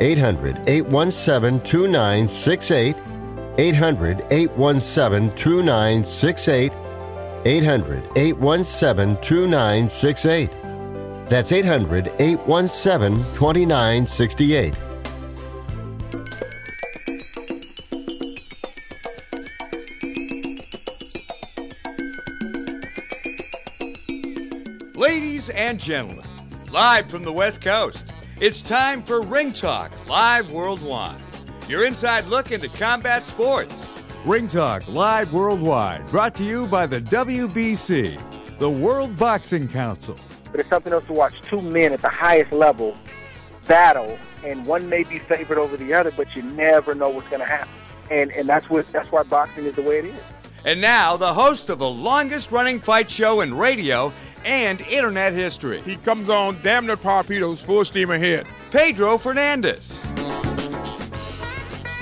800 817 2968. 800 817 2968. 800 817 2968. That's 800 817 2968. Ladies and gentlemen, live from the West Coast, it's time for Ring Talk Live Worldwide. Your inside look into combat sports. Ring Talk Live Worldwide, brought to you by the WBC, the World Boxing Council. But it's something else to watch two men at the highest level battle, and one may be favored over the other, but you never know what's going to happen. And and that's what that's why boxing is the way it is. And now, the host of the longest running fight show in radio and internet history, He comes on damn near torpedoes, full steam ahead. Pedro Fernandez.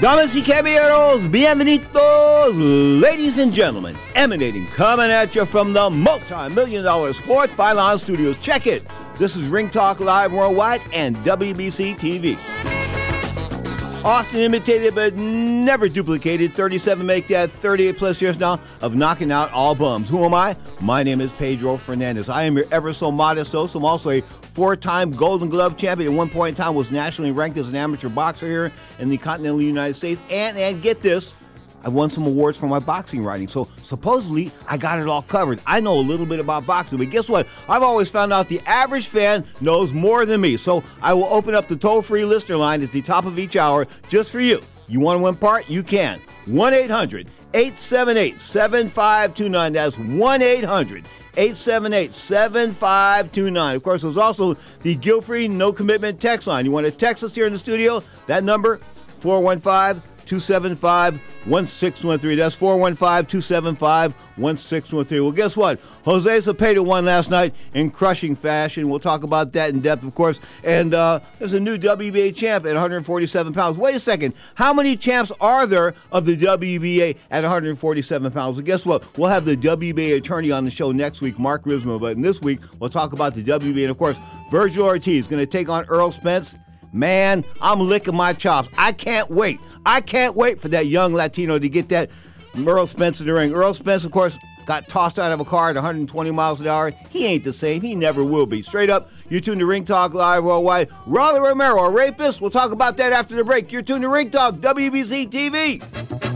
Damas y caballeros, bienvenidos, ladies and gentlemen, emanating, coming at you from the multi-million dollar Sports Byline Studios. Check it. This is Ring Talk Live Worldwide and WBC TV. Often imitated but never duplicated. 37 make that 38 plus years now of knocking out all bums. Who am I? My name is Pedro Fernandez. I am your ever so modest host. I'm also a four-time Golden Glove champion. At one point in time, was nationally ranked as an amateur boxer here in the continental United States. And and get this, I won some awards for my boxing writing. So supposedly I got it all covered. I know a little bit about boxing, but guess what? I've always found out the average fan knows more than me. So I will open up the toll-free listener line at the top of each hour just for you. You want to win part? You can. 1 800 878 7529. That's 1 800 878 7529. Of course, there's also the guilt free, no commitment text line. You want to text us here in the studio? That number, 415 275 1613. That's 415 275 1613. Well, guess what? Jose Zepeda won last night in crushing fashion. We'll talk about that in depth, of course. And uh, there's a new WBA champ at 147 pounds. Wait a second. How many champs are there of the WBA at 147 pounds? Well, guess what? We'll have the WBA attorney on the show next week, Mark Risma. But in this week, we'll talk about the WBA. And of course, Vergil Ortiz is going to take on Errol Spence. Man, I'm licking my chops. I can't wait. I can't wait for that young Latino to get that Errol Spence in the ring. Errol Spence, of course, got tossed out of a car at 120 miles an hour. He ain't the same. He never will be. Straight up, you're tuned to Ring Talk Live Worldwide. Rolly Romero, a rapist. We'll talk about that after the break. You're tuned to Ring Talk, WBC TV.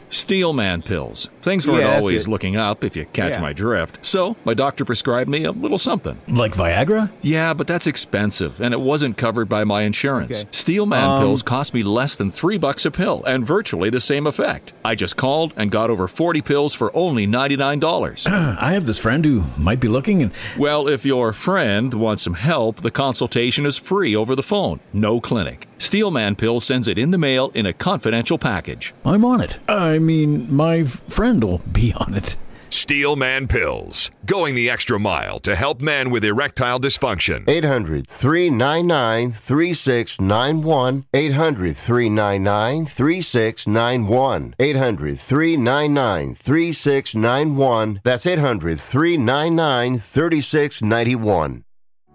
Steelman pills. Things weren't Yeah, always it. looking up, if you catch Yeah. my drift. So, my doctor prescribed me a little something. Like Viagra? Yeah, but that's expensive, and it wasn't covered by my insurance. Okay. Steelman Um, pills cost me less than three bucks a pill, and virtually the same effect. I just called and got over 40 pills for only $99. I have this friend who might be looking, and well, if your friend wants some help, the consultation is free over the phone. No clinic. Steelman Pills sends it in the mail in a confidential package. I'm on it. I mean, my friend will be on it. Steelman Pills, going the extra mile to help men with erectile dysfunction. 800 399 3691. 800 399 3691. 800 399 3691. That's 800 399 3691.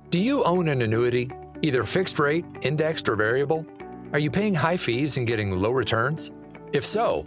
Do you own an annuity, either fixed rate, indexed, or variable? Are you paying high fees and getting low returns? If so,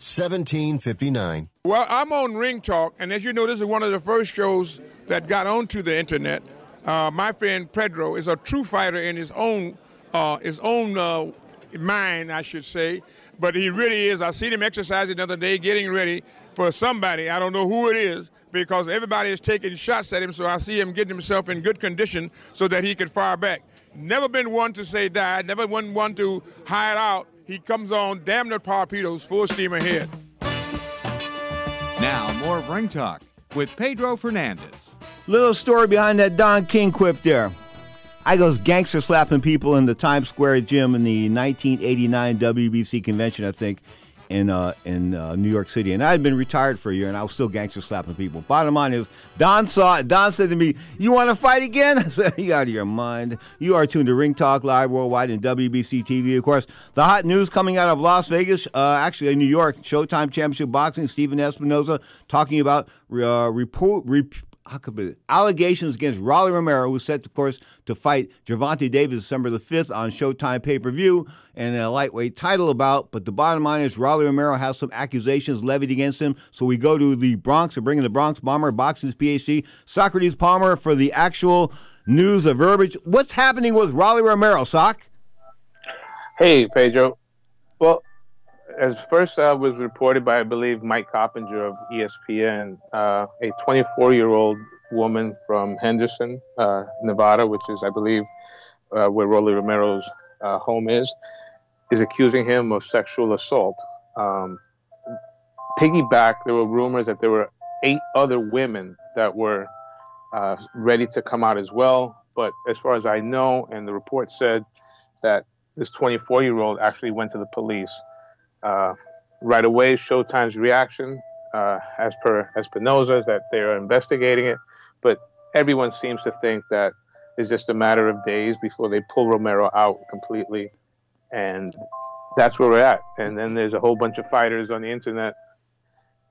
1759. Well, I'm on Ring Talk, and as you know, this is one of the first shows that got onto the internet. Uh, my friend Pedro is a true fighter in his own uh, his own uh, mind, I should say. But he really is. I seen him exercising the other day, getting ready for somebody. I don't know who it is because everybody is taking shots at him. So I see him getting himself in good condition so that he could fire back. Never been one to say die. Never been one to hide out. He comes on damn near torpedoes, full steam ahead. Now, more of Ring Talk with Pedro Fernandez. Little story behind that Don King quip there. I goes gangster slapping people in the Times Square gym in the 1989 WBC convention, I think, in uh, in uh, New York City. And I had been retired for a year, and I was still gangster slapping people. Bottom line is, Don saw. Don said to me, "You want to fight again?" I said, "You out of your mind." You are tuned to Ring Talk Live Worldwide and WBC TV. Of course, the hot news coming out of Las Vegas, uh, actually in New York, Showtime Championship Boxing. Stephen Espinoza talking about uh, report. Rep- it, allegations against Rolly Romero, who's set, of course, to fight Gervonta Davis December the 5th on Showtime pay per view, and a lightweight title about. But the bottom line is Rolly Romero has some accusations levied against him. So we go to the Bronx and bring in the Bronx Bomber, Boxing's PhD, Socrates Palmer, for the actual news of verbiage. What's happening with Rolly Romero, Sock? Hey, Pedro. Well, as first uh, was reported by, I believe, Mike Coppinger of ESPN, uh, a 24 year old woman from Henderson, uh, Nevada, which is, I believe, uh, where Rolly Romero's uh, home is, is accusing him of sexual assault. Um, piggyback, there were rumors that there were eight other women that were uh, ready to come out as well. But as far as I know, and the report said that this 24 year old actually went to the police uh, right away. Showtime's reaction, uh, as per Espinoza, that they are investigating it, but everyone seems to think that it's just a matter of days before they pull Romero out completely, and that's where we're at. And then there's a whole bunch of fighters on the internet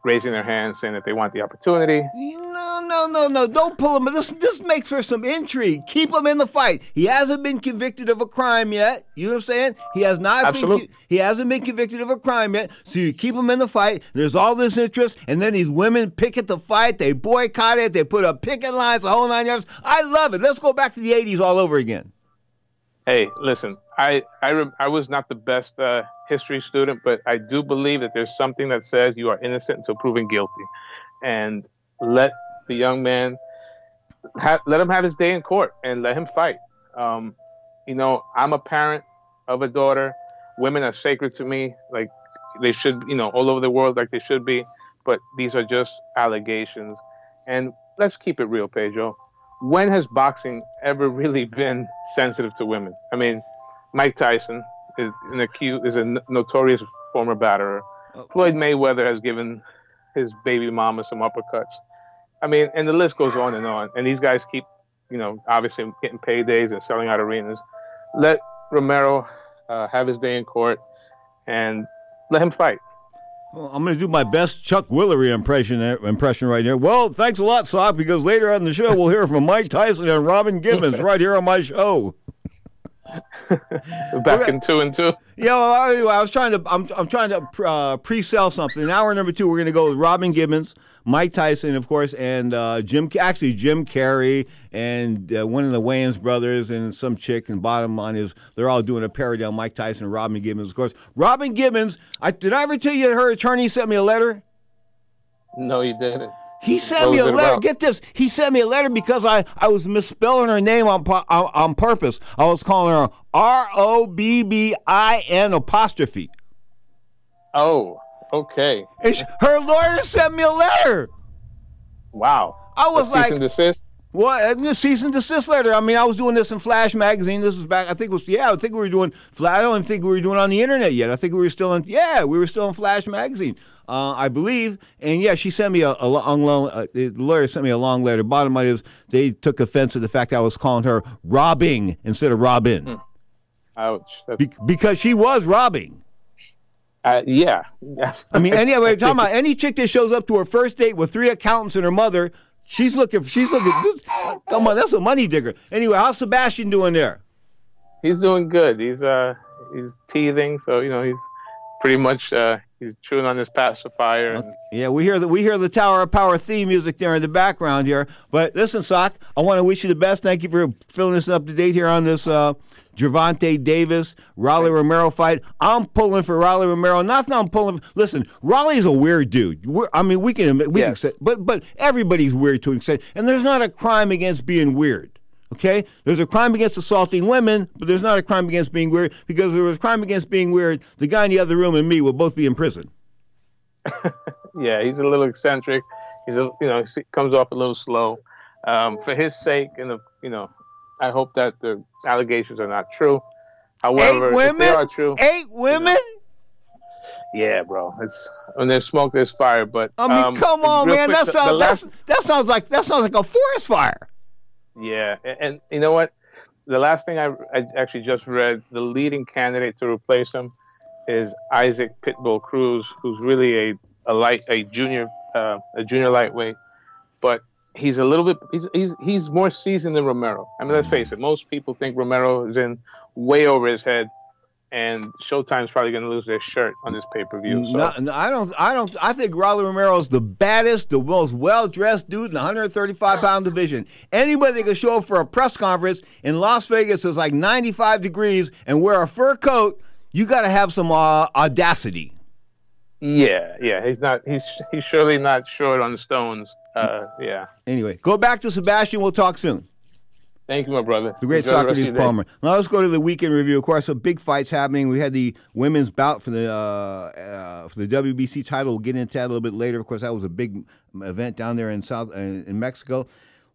raising their hands saying that they want the opportunity. No, no, no, no. Don't pull him. This this makes for some intrigue. Keep him in the fight. He hasn't been convicted of a crime yet. You know what I'm saying? He has not Absolutely. been he hasn't been convicted of a crime yet. So you keep him in the fight. There's all this interest, and then these women picket the fight. They boycott it. They put up picket lines, the whole nine yards. I love it. Let's go back to the 80s all over again. Hey, listen, I I, I was not the best uh, history student, but I do believe that there's something that says you are innocent until proven guilty, and let the young man ha- let him have his day in court and let him fight. Um, you know, I'm a parent of a daughter. Women are sacred to me, like they should, you know, all over the world, like they should be. But these are just allegations, and let's keep it real, Pedro when has boxing ever really been sensitive to women? I mean, Mike Tyson is an acute is a n- notorious former batterer. Oh. Floyd Mayweather has given his baby mama some uppercuts. I mean, and the list goes on and on. And these guys keep, you know, obviously getting paydays and selling out arenas. Let Romero uh, have his day in court and let him fight. Well, I'm going to do my best Chuck Woolery impression impression right here. Well, thanks a lot, Sock, because later on in the show we'll hear from Mike Tyson and Robin Givens right here on my show. Back in two and two. Yeah, well, anyway, I was trying to I'm, I'm trying to uh, pre-sell something. In hour number two, we're going to go with Robin Givens, Mike Tyson, of course, and uh, Jim. Actually, Jim Carrey and uh, one of the Wayans brothers and some chick. And bottom line is they're all doing a parody on Mike Tyson and Robin Givens. Of course, Robin Givens. I, did I ever tell you her attorney sent me a letter? No, you didn't. He sent What me a letter. about? Get this. He sent me a letter because I, I was misspelling her name on, on on purpose. I was calling her R O B B I N apostrophe. Oh, okay. And sh- her lawyer sent me a letter. Wow. I was A cease like, and desist. What? And cease and desist letter. I mean, I was doing this in Flash magazine. This was back. I think it was. Yeah, I think we were doing. I don't even think we were doing it on the internet yet. I think we were still in. Yeah, we were still in Flash magazine. Uh, I believe. And yeah, she sent me a, a long, long uh, the lawyer sent me a long letter. Bottom line is, they took offense at the fact I was calling her robbing instead of Robin Ouch. That's, Be- because she was robbing. Uh, yeah. I mean, anyway, talking about any chick that shows up to her first date with three accountants and her mother, she's looking. She's looking. This, come on, that's a money digger. Anyway, how's Sebastian doing there? he's doing good. He's uh he's teething, so you know he's pretty much uh he's chewing on his pacifier. And, Yeah, we hear the we hear the Tower of Power theme music there in the background here. But listen, Sock, I want to wish you the best. Thank you for filling us up to date here on this uh, Gervonta Davis Rolly Romero fight. I'm pulling for Rolly Romero. Not that I'm pulling. Listen, Rolly's a weird dude. We're, I mean, we can we Yes. can but but everybody's weird to an extent, and there's not a crime against being weird. Okay, there's a crime against assaulting women, but there's not a crime against being weird because if there was a crime against being weird. The guy in the other room and me would both be in prison. yeah, he's a little eccentric. He's a you know he comes off a little slow. Um, for his sake, and the, you know, I hope that the allegations are not true. However, Eight if women. they are true, Eight women. yeah, bro, it's when there's smoke, there's fire. But I mean, um, come on, man. quick, That the- sounds the last- that's, that sounds like that sounds like a forest fire. Yeah, a- and, you know what? The last thing I, I actually just read, the leading candidate to replace him is Isaac Pitbull Cruz, who's really a, a light a junior uh, a junior lightweight, but he's a little bit he's, he's he's more seasoned than Romero. I mean, let's face it, most people think Romero is in way over his head, and Showtime's probably going to lose their shirt on this pay per view. So No, no, I don't. I don't. I think Rolly Romero is the baddest, the most well dressed dude in the 135 pound division. Anybody that can show up for a press conference in Las Vegas is like 95 degrees and wear a fur coat. You got to have some uh, audacity. Yeah, yeah, he's not he's he's surely not short on stones. Uh, yeah. Anyway, go back to Sebastian. We'll talk soon. Thank you, my brother. The great Enjoy the rest of Socrates. Palmer. Now let's go to the weekend review. Of course, some big fights happening. We had the women's bout for the uh, uh, for the WBC title. We'll get into that a little bit later. Of course, that was a big event down there in South uh, in Mexico.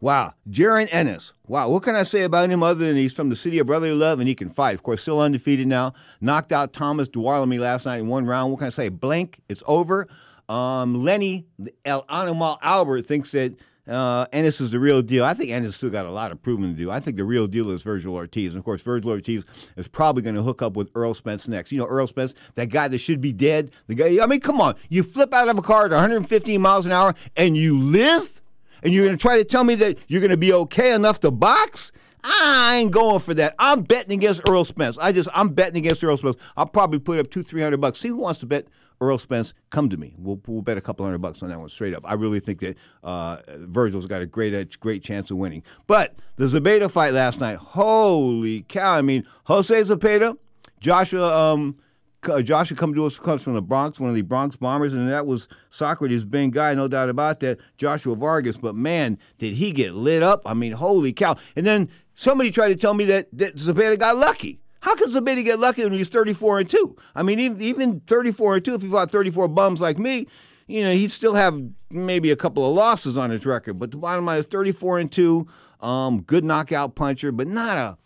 Wow, Jaron Ennis. Wow, what can I say about him other than he's from the city of brotherly love and he can fight? Of course, still undefeated now. Knocked out Thomas Dulorme last night in one round. What can I say? Blank. It's over. Um, Lenny El Animal Albert thinks that uh, Ennis is the real deal. I think Ennis still got a lot of proving to do. I think the real deal is Vergil Ortiz. And of course, Vergil Ortiz is probably going to hook up with Errol Spence next. You know, Errol Spence, that guy that should be dead. The guy, I mean, come on. You flip out of a car at 115 miles an hour and you live? And you're going to try to tell me that you're going to be okay enough to box? I ain't going for that. I'm betting against Errol Spence. I just, I'm betting against Errol Spence. I'll probably put up two, three hundred bucks. See who wants to bet Errol Spence, come to me. We'll, we'll bet a couple hundred bucks on that one straight up. I really think that uh, Vergil's got a great great chance of winning. But the Zepeda fight last night, holy cow! I mean, Jose Zepeda, Joshua, um, uh, Joshua come to us comes from the Bronx, one of the Bronx Bombers, and that was Socrates' big guy, no doubt about that, Joshua Vargas. But man, did he get lit up? I mean, holy cow! And then somebody tried to tell me that, that Zepeda got lucky. How can Zepeda get lucky when he's 34 and 2? I mean, even, even 34 and 2, if he fought 34 bums like me, you know, he'd still have maybe a couple of losses on his record. But the bottom line is 34 and 2, um, good knockout puncher, but not a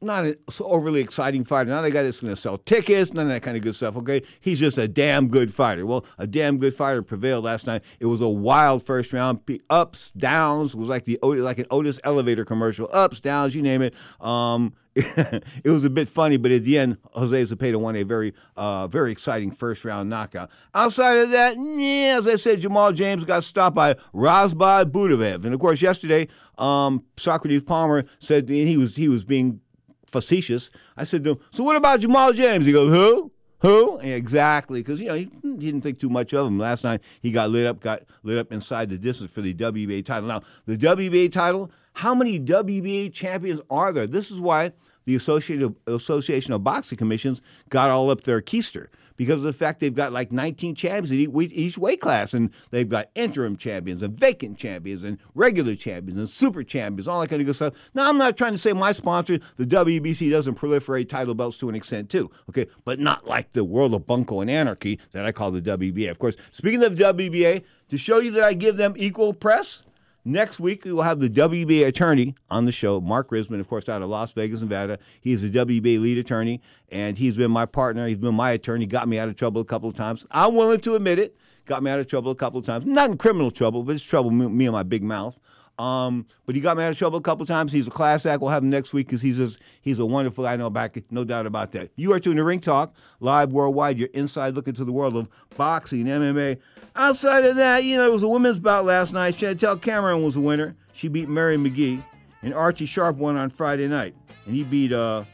not an overly exciting fighter. Not a guy that's going to sell tickets, none of that kind of good stuff. Okay, he's just a damn good fighter. Well, a damn good fighter prevailed last night. It was a wild first round, ups, downs. Was like the like an Otis elevator commercial, ups, downs, you name it. Um, it was a bit funny, but at the end, Jose Zepeda won a very, uh, very exciting first round knockout. Outside of that, yeah, as I said, Jamal James got stopped by Radzhab Butaev, and of course, yesterday, um, Socrates Palmer said he was he was being facetious. I said to him, "So what about Jamal James?" He goes, "Who?" Who? exactly, because you know he, didn't think too much of him. Last night he got lit up, got lit up inside the distance for the WBA title. Now the WBA title, how many WBA champions are there? This is why the Associated Association of Boxing Commissions got all up their keister because of the fact they've got like 19 champions in each weight class, and they've got interim champions and vacant champions and regular champions and super champions, all that kind of good stuff. Now, I'm not trying to say my sponsor, the WBC, doesn't proliferate title belts to an extent too, okay, but not like the world of bunko and anarchy that I call the WBA. Of course, speaking of WBA, to show you that I give them equal press. Next week, we will have the WBA attorney on the show, Mark Risman, of course, out of Las Vegas, Nevada. He's a WBA lead attorney, and he's been my partner. He's been my attorney, got me out of trouble a couple of times. I'm willing to admit it. Got me out of trouble a couple of times. Not in criminal trouble, but it's trouble, me, me and my big mouth. Um, but he got me out of trouble a couple of times. He's a class act. We'll have him next week because he's just, he's a wonderful guy. No back, no doubt about that. You are tuning to Ring Talk live worldwide. Your inside look into the world of boxing, MMA. Outside of that, you know, it was a women's bout last night. Chantelle Cameron was a winner. She beat Mary McGee, and Archie Sharp won on Friday night, and he beat uh,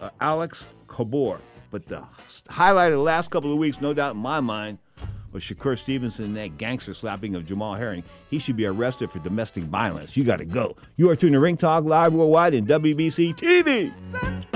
uh, Alex Kabor. But the highlight of the last couple of weeks, no doubt in my mind, was Shakur Stevenson and that gangster slapping of Jamel Herring. He should be arrested for domestic violence. You got to go. You are tuning to Ring Talk live worldwide in WBC TV.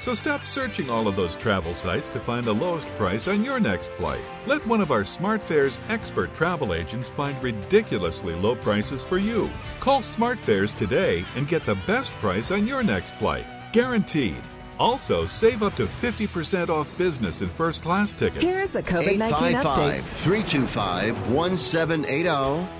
So stop searching all of those travel sites to find the lowest price on your next flight. Let one of our SmartFares expert travel agents find ridiculously low prices for you. Call SmartFares today and get the best price on your next flight. Guaranteed. Also, save up to 50% off business and first class tickets. Here's a COVID 19 update. 325 1780.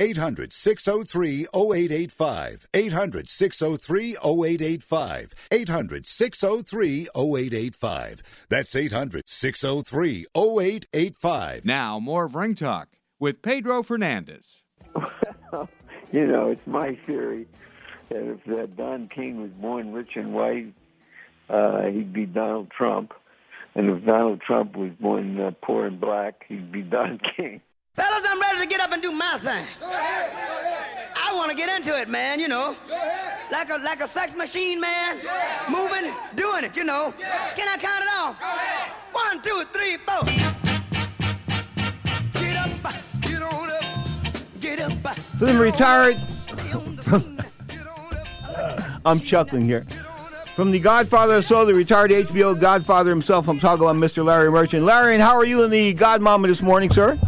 800 603 0885. 800 603 0885. 800 603 0885. That's 800 603 0885. Now, more of Ring Talk with Pedro Fernandez. you know, it's my theory that if uh, Don King was born rich and white, uh, he'd be Donald Trump. And if Donald Trump was born uh, poor and black, he'd be Don King. Fellas, I'm ready to get up and do my thing. I want to get into it, man, you know. Like a like a sex machine, man. Moving, doing it, you know. Can I count it off? One, two, three, four. Get up, get on up, get up. For them retired. I'm chuckling here. From the Godfather of Soul, the retired HBO Godfather himself, I'm talking about Mr. Larry Merchant. Larry, and how are you and the Godmama this morning, sir?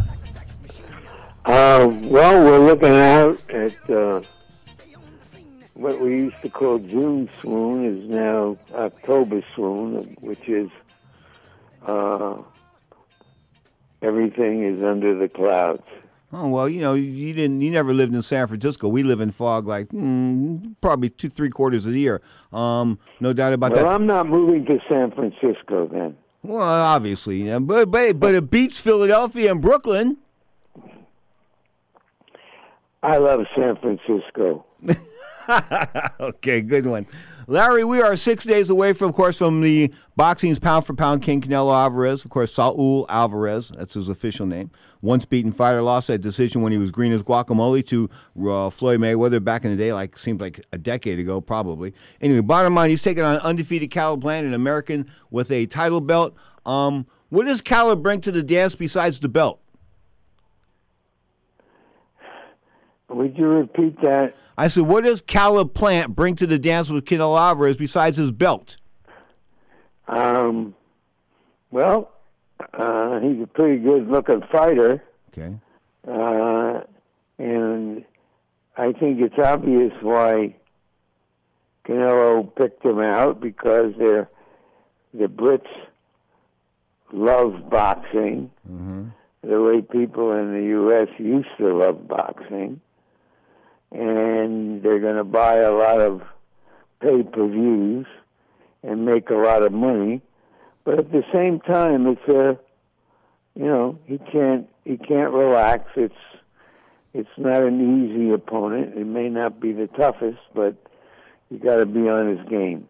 Uh, well, we're looking out at uh, what we used to call June swoon is now October swoon, which is uh, everything is under the clouds. Oh well, you know, you didn't, you never lived in San Francisco. We live in fog, like mm, probably two, three quarters of the year. Um, no doubt about well, that. I'm not moving to San Francisco then. Well, obviously, yeah, but but but it beats Philadelphia and Brooklyn. I love San Francisco. okay, good one. Larry, we are six days away from, of course, from the boxing's pound for pound king Canelo Alvarez. Of course, Saul Alvarez, that's his official name. Once beaten fighter, lost that decision when he was green as guacamole to uh, Floyd Mayweather back in the day, like seems like a decade ago, probably. Anyway, bottom line, he's taking on undefeated Caleb an American with a title belt. Um, what does Caleb bring to the dance besides the belt? Would you repeat that? I said, what does Caleb Plant bring to the dance with Canelo Alvarez besides his belt? Um, well, uh, he's a pretty good looking fighter. Okay. Uh, and I think it's obvious why Canelo picked him out because they're, the Brits love boxing Mm-hmm. the way people in the U.S. used to love boxing. And they're going to buy a lot of pay per views and make a lot of money. But at the same time, it's a, you know, he can't he can't relax. It's it's not an easy opponent. It may not be the toughest, but you got to be on his game.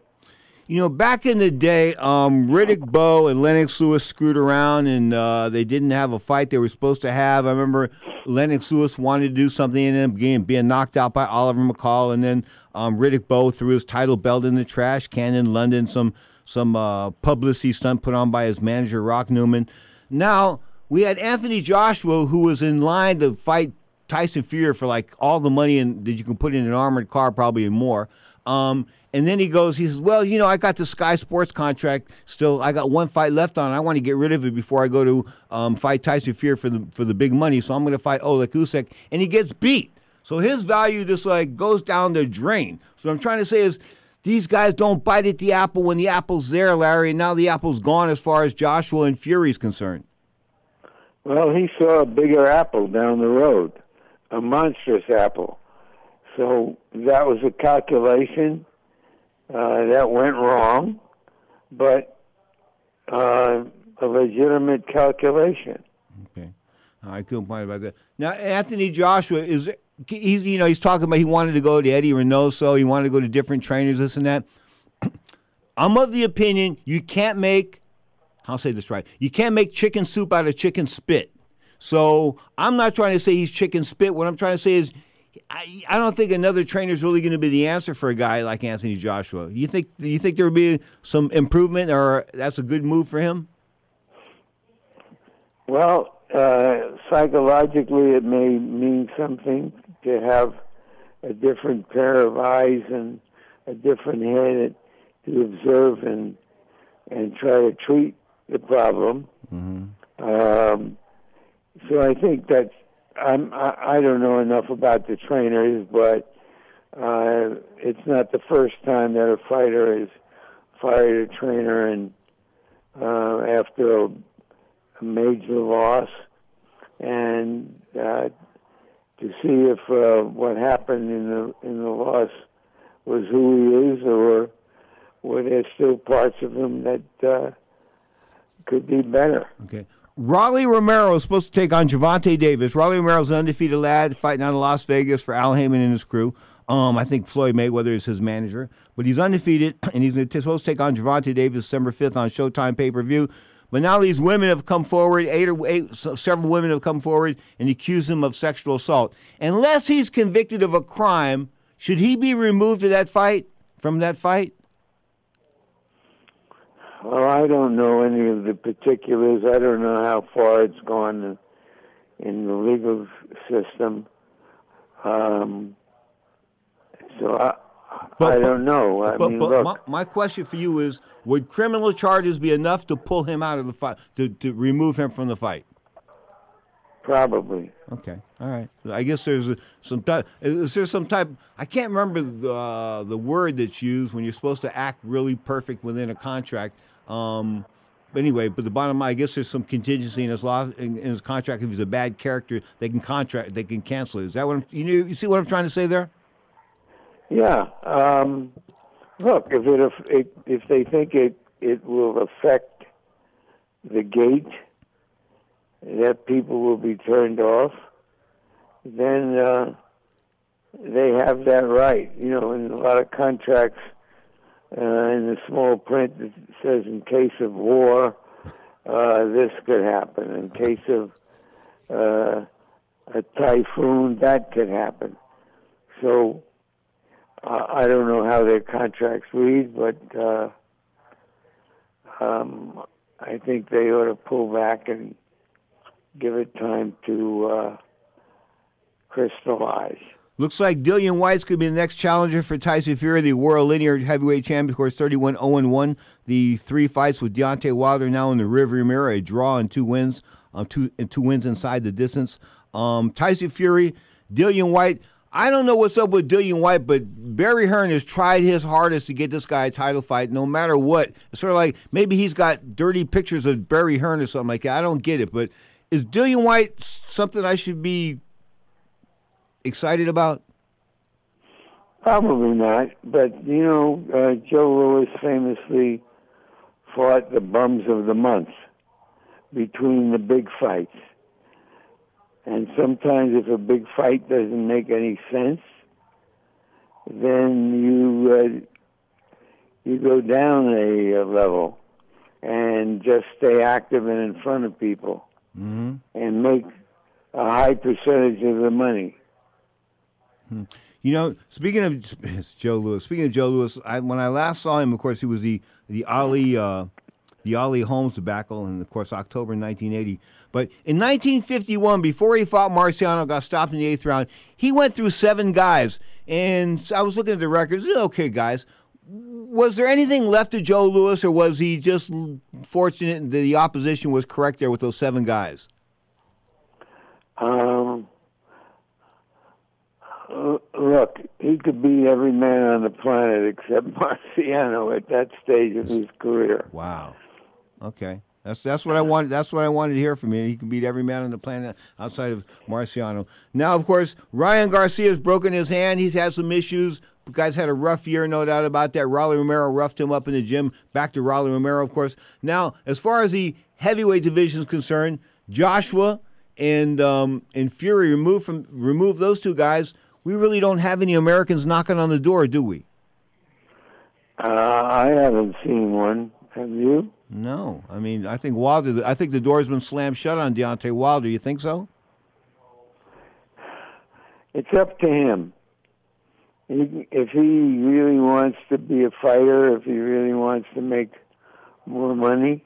You know, back in the day, um, Riddick Bowe and Lennox Lewis screwed around and uh, they didn't have a fight they were supposed to have. I remember Lennox Lewis wanted to do something and ended up being knocked out by Oliver McCall. And then um, Riddick Bowe threw his title belt in the trash can in London, some, some uh, publicity stunt put on by his manager, Rock Newman. Now, we had Anthony Joshua, who was in line to fight Tyson Fury for like all the money in, that you can put in an armored car, probably and more. Um, and then he goes, he says, Well, you know, I got the Sky Sports contract still. I got one fight left on. I want to get rid of it before I go to um, fight Tyson Fury for the for the big money. So I'm going to fight Oleg Usyk, and he gets beat. So his value just like goes down the drain. So what I'm trying to say is, these guys don't bite at the apple when the apple's there, Larry. And now the apple's gone as far as Joshua and Fury's concerned. Well, he saw a bigger apple down the road, a monstrous apple. So that was a calculation uh, that went wrong, but uh, a legitimate calculation. Okay, I couldn't find about that. Now, Anthony Joshua is he's you know he's talking about he wanted to go to Eddie Reynoso, he wanted to go to different trainers, this and that. I'm of the opinion you can't make I'll say this right. You can't make chicken soup out of chicken spit. So I'm not trying to say he's chicken spit. What I'm trying to say is, I, I don't think another trainer is really going to be the answer for a guy like Anthony Joshua. You think you think there would be some improvement, or that's a good move for him? Well, uh, psychologically, it may mean something to have a different pair of eyes and a different head to observe and and try to treat the problem. Um, so I think that I'm, I, don't know enough about the trainers, but uh, it's not the first time that a fighter has fired a trainer and uh, after a, a major loss, and uh, to see if uh, what happened in the in the loss was who he is, or were there still parts of him that uh, could be better. Okay. Rolly Romero is supposed to take on Gervonta Davis. Rolly Romero's an undefeated lad fighting out of Las Vegas for Al Haymon and his crew. Um, I think Floyd Mayweather is his manager, but he's undefeated, and he's supposed to take on Gervonta Davis December 5th on Showtime pay per view. But now these women have come forward, eight or eight, several women have come forward and accused him of sexual assault. Unless he's convicted of a crime, should he be removed of that fight, from that fight? Well, I don't know any of the particulars. I don't know how far it's gone in, the legal system. Um, so I, I don't know. I But, mean, but look, my, my question for you is: Would criminal charges be enough to pull him out of the fight, to, to remove him from the fight? probably. Okay, all right. I guess there's a, some type. Is there some type? I can't remember the uh, the word that's used when you're supposed to act really perfect within a contract. Um, but anyway, but the bottom line, I guess there's some contingency in his law in, in his contract. If he's a bad character, they can contract, they can cancel it. Is that what I'm, you know? You see what I'm trying to say there? Yeah. Um, look, if it if, it if they think it it will affect the gate, that people will be turned off, then uh, they have that right. You know, in a lot of contracts, uh, in the small print, it says in case of war, uh, this could happen. In case of uh, a typhoon, that could happen. So I don't know how their contracts read, but uh, um, I think they ought to pull back and give it time to uh, crystallize. Looks like Dillian Whyte's going to be the next challenger for Tyson Fury, the world linear heavyweight champion. Of course, 31 0 1. The three fights with Deontay Wilder now in the rearview mirror, a draw and two wins, um, two and two wins inside the distance. Um, Tyson Fury, Dillian Whyte. I don't know what's up with Dillian Whyte, but Barry Hearn has tried his hardest to get this guy a title fight, no matter what. It's sort of like maybe he's got dirty pictures of Barry Hearn or something like that. I don't get it, but is Dillian Whyte something I should be excited about? Probably not, but you know, uh, Joe Louis famously fought the bums of the month between the big fights. And sometimes, if a big fight doesn't make any sense, then you uh, you go down a, uh level and just stay active and in front of people Mm-hmm. and make a high percentage of the money. You know, speaking of Joe Louis, speaking of Joe Louis, I, when I last saw him, of course, he was the the Ali uh, the Ali Holmes debacle, and of course, October 1980. But in 1951, before he fought Marciano, got stopped in the eighth round. He went through seven guys, and I was looking at the records. Okay, guys, was there anything left of Joe Louis, or was he just fortunate that the opposition was correct there with those seven guys? Um, look, he could beat every man on the planet except Marciano at that stage of his career. Wow. Okay. That's that's what I wanted. That's what I wanted to hear from you. He can beat every man on the planet outside of Marciano. Now, of course, Ryan Garcia's broken his hand. He's had some issues. The guy's had a rough year, no doubt about that. Rolly Romero roughed him up in the gym. Back to Rolly Romero, of course. Now, as far as the heavyweight division is concerned, Joshua and um, and Fury removed from remove those two guys. We really don't have any Americans knocking on the door, do we? Uh, I haven't seen one. Have you? No, I mean, I think Wilder. I think the door's been slammed shut on Deontay Wilder. You think so? It's up to him. He, if he really wants to be a fighter, if he really wants to make more money,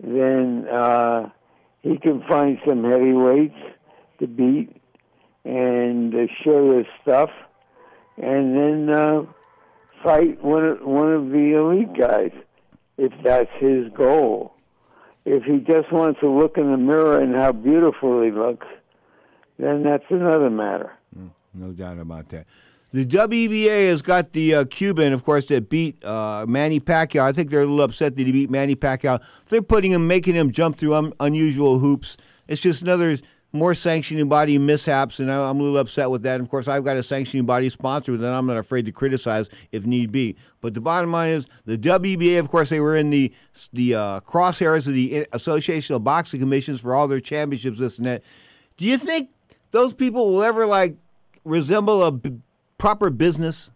then uh, he can find some heavyweights to beat and uh, show his stuff, and then uh, fight one of, one of the elite guys if that's his goal. If he just wants to look in the mirror and how beautiful he looks, then that's another matter. No doubt about that. The WBA has got the uh, Cuban, of course, that beat uh, Manny Pacquiao. I think they're a little upset that he beat Manny Pacquiao. They're putting him, making him jump through un- unusual hoops. It's just another more sanctioning body mishaps, and I'm a little upset with that. And of course, I've got a sanctioning body sponsor that I'm not afraid to criticize if need be. But the bottom line is the WBA, of course, they were in the the uh, crosshairs of the Association of Boxing Commissions for all their championships, this and that. Do you think those people will ever like resemble a b- proper business?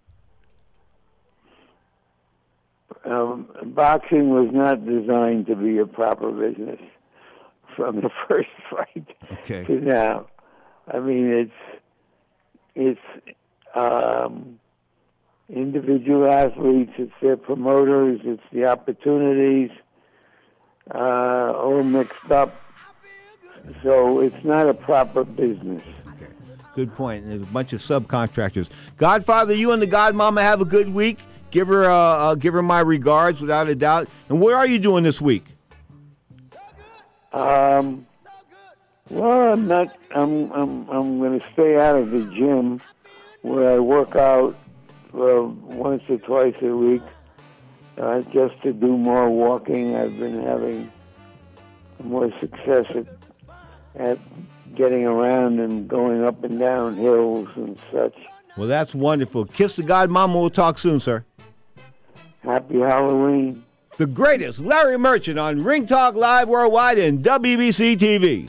Um, boxing was not designed to be a proper business from the first fight Okay. to now. I mean, it's it's um, individual athletes, it's their promoters, it's the opportunities, uh, all mixed up. So it's not a proper business. Good point. And there's a bunch of subcontractors. Godfather, you and the Godmama have a good week. Give her, uh, uh, give her my regards, without a doubt. And what are you doing this week? Um, well, I'm not. I'm. I'm. I'm going to stay out of the gym, where I work out uh, once or twice a week, uh, just to do more walking. I've been having more success at, at getting around and going up and down hills and such. Well, that's wonderful. Kiss the Godmama. We'll talk soon, sir. Happy Halloween. The greatest, Larry Merchant on Ring Talk Live Worldwide and WBC TV.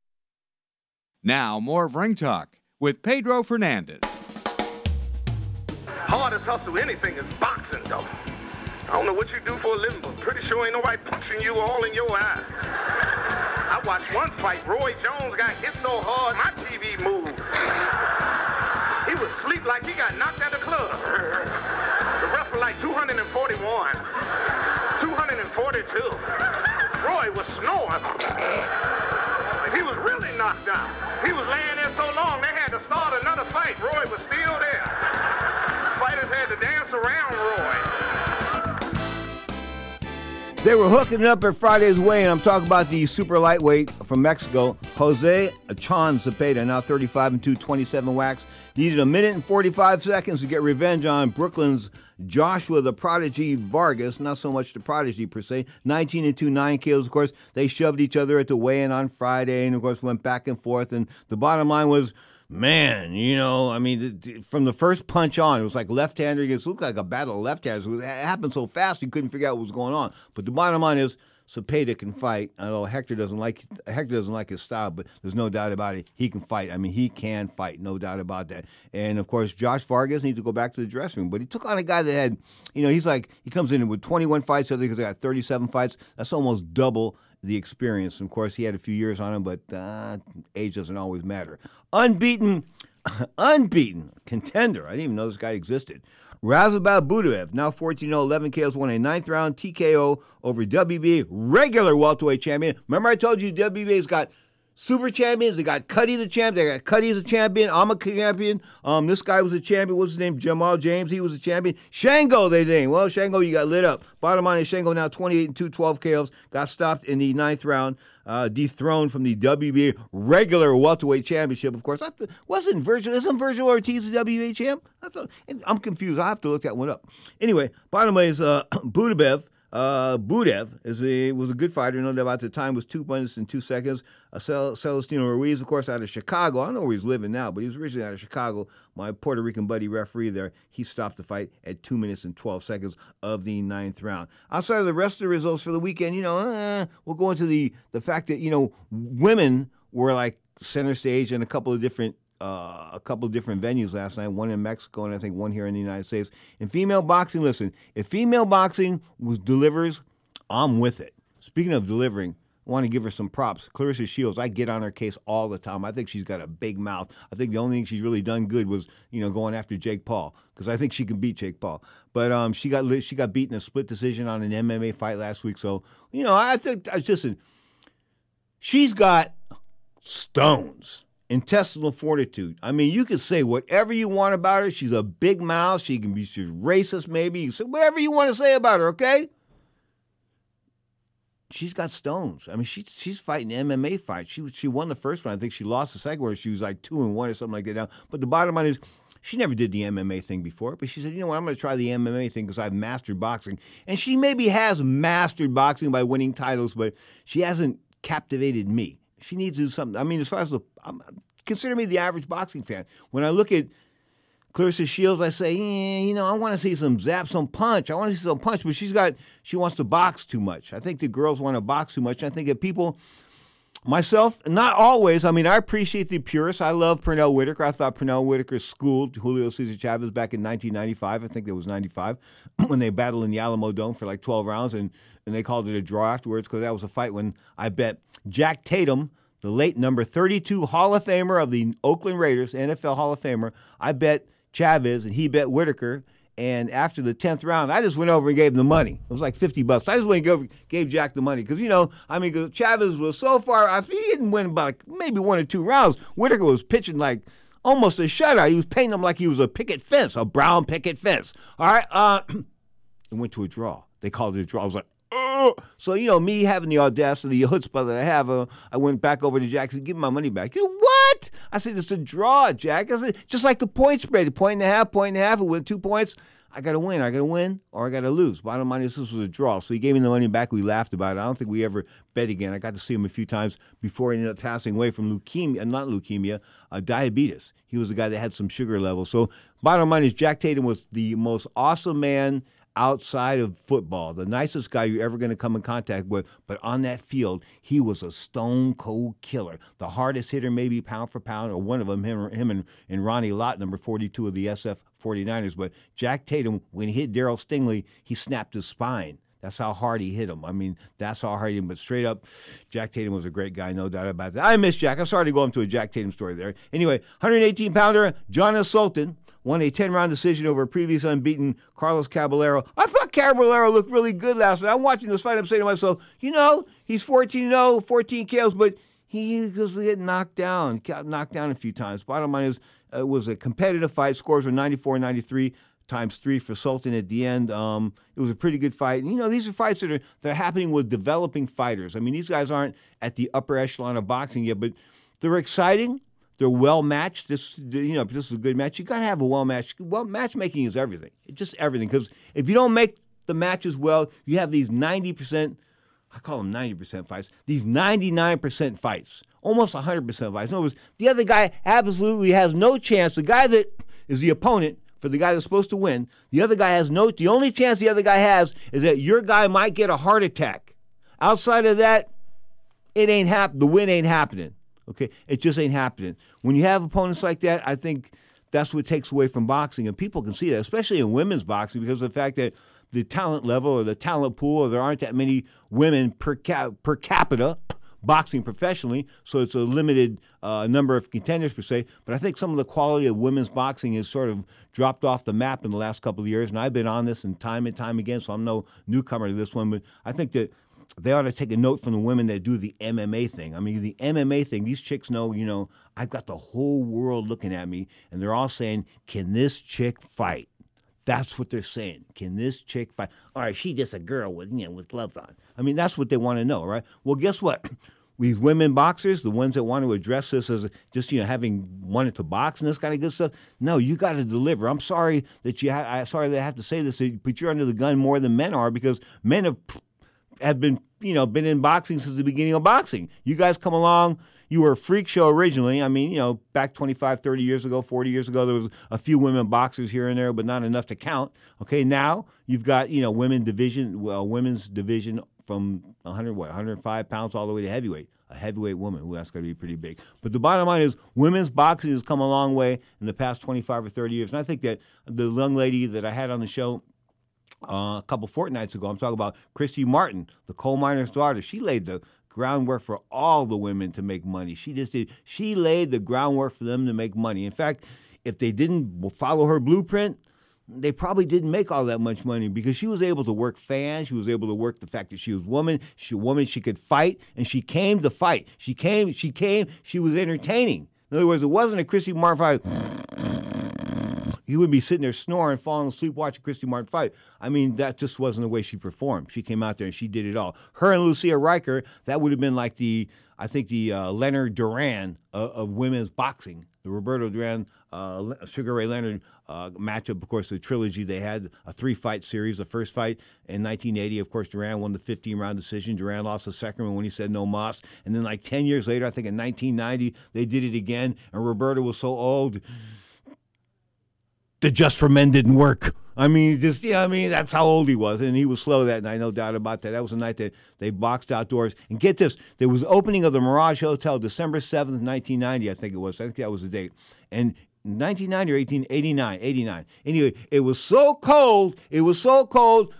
Now, more of Ring Talk with Pedro Fernandez. Hardest hustle anything is boxing, though. I don't know what you do for a living, but pretty sure ain't nobody punching you all in your eye. I watched one fight. Roy Jones got hit so hard, my TV moved. He was asleep like he got knocked out of the club. The ref was like 241, 242. Roy was snoring. He was really knocked out. They were hooking up at Friday's weigh, and I'm talking about the super lightweight from Mexico, Jose Achan Zepeda, now 35 and 227 wax. Needed a minute and 45 seconds to get revenge on Brooklyn's Joshua the Prodigy Vargas. Not so much the Prodigy per se. 19 and 2, 9 kills. Of course, they shoved each other at the weigh in on Friday, and of course, went back and forth. And the bottom line was man, you know, I mean, from the first punch on, it was like left-hander against. It looked like a battle of left-handers. It happened so fast you couldn't figure out what was going on. But the bottom line is. Zepeda can fight. Although Hector doesn't like Hector doesn't like his style, but there's no doubt about it. He can fight. I mean, he can fight, no doubt about that. And of course, Josh Vargas needs to go back to the dressing room. But he took on a guy that had, you know, he's like he comes in with 21 fights. I think he's got 37 fights. That's almost double the experience. And of course, he had a few years on him, but uh, age doesn't always matter. Unbeaten, unbeaten contender. I didn't even know this guy existed. Radzhab Butaev, now 14 11 KOs, won a ninth round TKO over WBA regular welterweight champion. Remember, I told you WBA's got super champions. They got Cuddy the champ. They got Cuddy as a champion. I'm a champion. Um, this guy was a champion. What's his name? Jamal James. He was a champion. Shango, they named. Well, Shango, you got lit up. Bottom line is Shango now 28 and 2, 12 KOs. Got stopped in the ninth round. Uh, dethroned from the WBA regular welterweight championship. Of course, I th- wasn't Vergil. Isn't Vergil Ortiz the WBA champ? I I'm confused. I have to look that one up. Anyway, bottom line is uh, Butaev. Uh, Butaev is a, was a good fighter. No doubt about the time was two minutes and two seconds. Uh, Cel- Celestino Ruiz, of course, out of Chicago. I don't know where he's living now, but he was originally out of Chicago. My Puerto Rican buddy referee there, he stopped the fight at two minutes and 12 seconds of the ninth round. Outside of the rest of the results for the weekend, you know, uh, we'll go into the, the fact that, you know, women were like center stage in a couple of different uh, a couple different venues last night, one in Mexico and I think one here in the United States. In female boxing, listen, if female boxing was delivers, I'm with it. Speaking of delivering, I want to give her some props. Claressa Shields, I get on her case all the time. I think she's got a big mouth. I think the only thing she's really done good was, you know, going after Jake Paul because I think she can beat Jake Paul. But um, she got she got beaten a split decision on an MMA fight last week. So you know, I think I just she's got stones intestinal fortitude. I mean, you can say whatever you want about her. She's a big mouth. She can be she's racist, maybe. You say whatever you want to say about her, okay? She's got stones. I mean, she she's fighting MMA fights. She she won the first one. I think she lost the second one. She was like two and one or something like that. Now, but the bottom line is, she never did the MMA thing before. But she said, you know what? I'm going to try the MMA thing because I've mastered boxing. And she maybe has mastered boxing by winning titles, but she hasn't captivated me she needs to do something. I mean, as far as the, I'm, consider me the average boxing fan. When I look at Claressa Shields, I say, yeah, you know, I want to see some zap, some punch. I want to see some punch, but she's got, she wants to box too much. I think the girls want to box too much. I think that people, myself, not always. I mean, I appreciate the purists. I love Pernell Whitaker. I thought Pernell Whitaker schooled Julio Cesar Chavez back in 1995. I think it was 95 when they battled in the Alamo Dome for like 12 rounds and and they called it a draw afterwards because that was a fight when I bet Jack Tatum, the late number 32 Hall of Famer of the Oakland Raiders, NFL Hall of Famer, I bet Chavez and he bet Whitaker. And after the 10th round, I just went over and gave him the money. It was like 50 bucks. I just went and gave, Jack the money because, you know, I mean, Chavez was so far, I he didn't win by maybe one or two rounds. Whitaker was pitching like almost a shutout. He was painting him like he was a picket fence, a brown picket fence. All right, uh, it went to a draw. They called it a draw. I was like, oh. So, you know, me having the audacity, the chutzpah that I have, uh, I went back over to Jack and said, give me my money back. He said, what? I said, it's a draw, Jack. I said, just like the point spread, a point and a half, point and a half, it went two points. I got to win. I got to win or I got to lose. Bottom line is this was a draw. So he gave me the money back. We laughed about it. I don't think we ever bet again. I got to see him a few times before he ended up passing away from leukemia, not leukemia, uh, diabetes. He was a guy that had some sugar levels. So bottom line is Jack Tatum was the most awesome man outside of football, the nicest guy you're ever going to come in contact with. But on that field, he was a stone cold killer. The hardest hitter, maybe pound for pound, or one of them, him, him and, and Ronnie Lott, number 42 of the SF 49ers. But Jack Tatum, when he hit Darryl Stingley, he snapped his spine. That's how hard he hit him. I mean, that's how hard he hit him. But straight up, Jack Tatum was a great guy, no doubt about that. I miss Jack. I'm sorry to go into a Jack Tatum story there. Anyway, 118 pounder, John Sultan won a 10 round decision over a previous unbeaten Carlos Caballero. I thought Caballero looked really good last night. I'm watching this fight. I'm saying to myself, you know, he's 14 0, 14 kills, but he was getting knocked down, got knocked down a few times. Bottom line is, it was a competitive fight. Scores were 94 93 times three for Sultan at the end. Um, it was a pretty good fight. And, you know, these are fights that are that are happening with developing fighters. I mean, these guys aren't at the upper echelon of boxing yet, but they're exciting. They're well matched. This, you know, this is a good match. You got to have a well matched. Well, matchmaking is everything. It's just everything. Because if you don't make the matches well, you have these ninety percent. I call them ninety percent fights. These ninety nine percent fights, almost hundred percent fights. In other words, the other guy absolutely has no chance. The guy that is the opponent for the guy that's supposed to win, the other guy has no. The only chance the other guy has is that your guy might get a heart attack. Outside of that, it ain't hap- The win ain't happening. Okay, it just ain't happening. When you have opponents like that, I think that's what takes away from boxing, and people can see that, especially in women's boxing, because of the fact that the talent level or the talent pool, or there aren't that many women per per capita boxing professionally, so it's a limited uh, number of contenders per se. But I think some of the quality of women's boxing has sort of dropped off the map in the last couple of years, and I've been on this and time and time again, so I'm no newcomer to this one. But I think that they ought to take a note from the women that do the MMA thing. I mean, the MMA thing, these chicks know, you know, I've got the whole world looking at me, and they're all saying, Can this chick fight? That's what they're saying. Can this chick fight? Or is she just a girl with, you know, with gloves on? I mean, that's what they want to know, right? Well, guess what? These women boxers, the ones that want to address this as just you know having wanted to box and this kind of good stuff. No, you got to deliver. I'm sorry that you. Ha- I'm sorry that I have to say this, but you're under the gun more than men are because men have have been you know been in boxing since the beginning of boxing. You guys come along. You were a freak show originally. I mean, you know, back 25, 30 years ago, 40 years ago, there was a few women boxers here and there, but not enough to count. Okay, now you've got, you know, women division, well, women's division from 100, what, 105 pounds all the way to heavyweight. A heavyweight woman, Ooh, that's going to be pretty big. But the bottom line is, women's boxing has come a long way in the past 25 or 30 years. And I think that the young lady that I had on the show, uh, a couple fortnights ago. I'm talking about Christy Martin, the coal miner's daughter. She laid the groundwork for all the women to make money. She just did. She laid the groundwork for them to make money. In fact, if they didn't follow her blueprint, they probably didn't make all that much money because she was able to work fans. She was able to work the fact that she was woman. She a woman. She could fight, and she came to fight. She came. She came. She was entertaining. In other words, it wasn't a Christy Martin you would be sitting there snoring, falling asleep watching Christy Martin fight. I mean, that just wasn't the way she performed. She came out there and she did it all. Her and Lucia Rijker, that would have been like the, I think, the uh, Leonard Duran of, of, women's boxing. The Roberto Duran, uh, Sugar Ray Leonard uh, matchup, of course, the trilogy they had, a three fight series. The first fight in 1980, of course, Duran won the 15 round decision. Duran lost the second one when he said no mas. And then, like 10 years later, I think in 1990, they did it again. And Roberto was so old the Just for Men didn't work. I mean, just yeah, I mean that's how old he was, and he was slow that night, no doubt about that. That was the night that they boxed outdoors. And get this, there was opening of the Mirage Hotel, December seventh, nineteen ninety, I think it was. I think that was the date. And 1990 or 1889, 89. Anyway, it was so cold. It was so cold.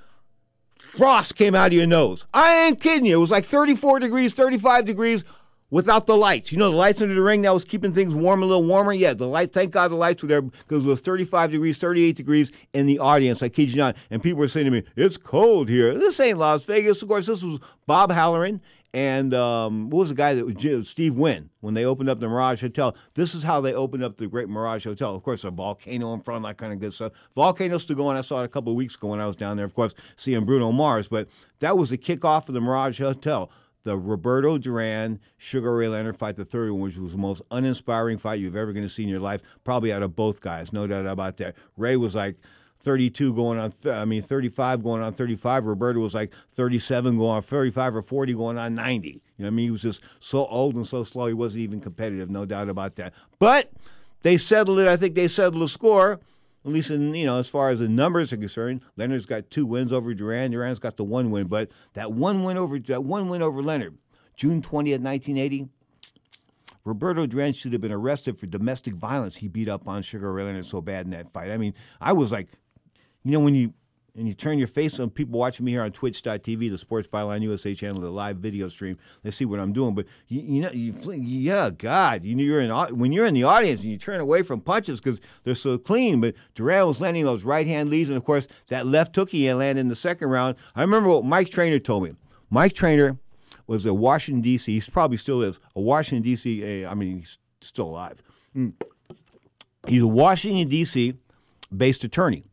Frost came out of your nose. I ain't kidding you. It was like 34 degrees, 35 degrees without the lights. You know, the lights under the ring that was keeping things warm, a little warmer. Yeah, the light. Thank God the lights were there because it was 35 degrees, 38 degrees in the audience. I kid you not. And people were saying to me, "It's cold here. This ain't Las Vegas." Of course, this was Bob Halloran and um, what was the guy that was Steve Wynn when they opened up the Mirage Hotel? This is how they opened up the Great Mirage Hotel. Of course, a volcano in front, that kind of good stuff. Volcano's still going. I saw it a couple of weeks ago when I was down there. Of course, seeing Bruno Mars, but that was the kickoff of the Mirage Hotel. The Roberto Duran Sugar Ray Leonard fight, the third one, which was the most uninspiring fight you've ever going to see in your life, probably out of both guys, no doubt about that. Ray was like 32 going on, th- I mean, 35 going on 35. Roberto was like 37 going on 35 or 40 going on 90. You know I mean? He was just so old and so slow, he wasn't even competitive, no doubt about that. But they settled it. I think they settled the score, at least in, you know, as far as the numbers are concerned. Leonard's got two wins over Duran. Duran's got the one win, but that one win over, that one win over Leonard, June 20th, 1980, Roberto Duran should have been arrested for domestic violence. He beat up on Sugar Ray Leonard so bad in that fight. I mean, I was like, you know, when you and you turn your face on people watching me here on Twitch.tv, the Sports Byline USA channel, the live video stream, they see what I'm doing. But you, you know, you, yeah, God, you know, you're in when you're in the audience and you turn away from punches because they're so clean. But Duran was landing those right hand leads, and of course that left hook he landed in the second round. I remember what Mike Trainer told me. Mike Trainer was a Washington D.C. He probably still is a Washington D.C. I mean, he's still alive. Mm. He's a Washington D.C. based attorney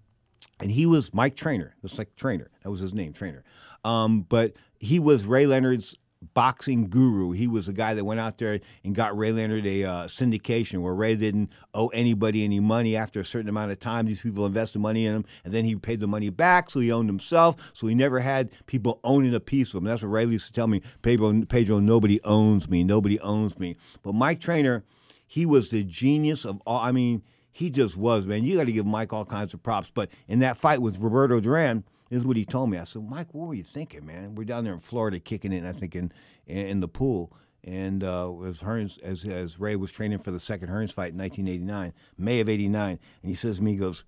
and he was Mike Trainer, just like Trainer. That was his name, Trainer. Um, but he was Ray Leonard's boxing guru. He was the guy that went out there and got Ray Leonard a uh, syndication where Ray didn't owe anybody any money after a certain amount of time. These people invested money in him, and then he paid the money back, so he owned himself. So he never had people owning a piece of him. That's what Ray used to tell me, Pedro, Pedro, nobody owns me. Nobody owns me. But Mike Trainer, he was the genius of all. I mean, he just was, man. You got to give Mike all kinds of props. But in that fight with Roberto Duran, this is what he told me. I said, Mike, what were you thinking, man? We're down there in Florida kicking it, I think, in, in the pool. And uh, as, Hearns, as, as Ray was training for the second Hearns fight in 1989, May of 89, and he says to me, he goes,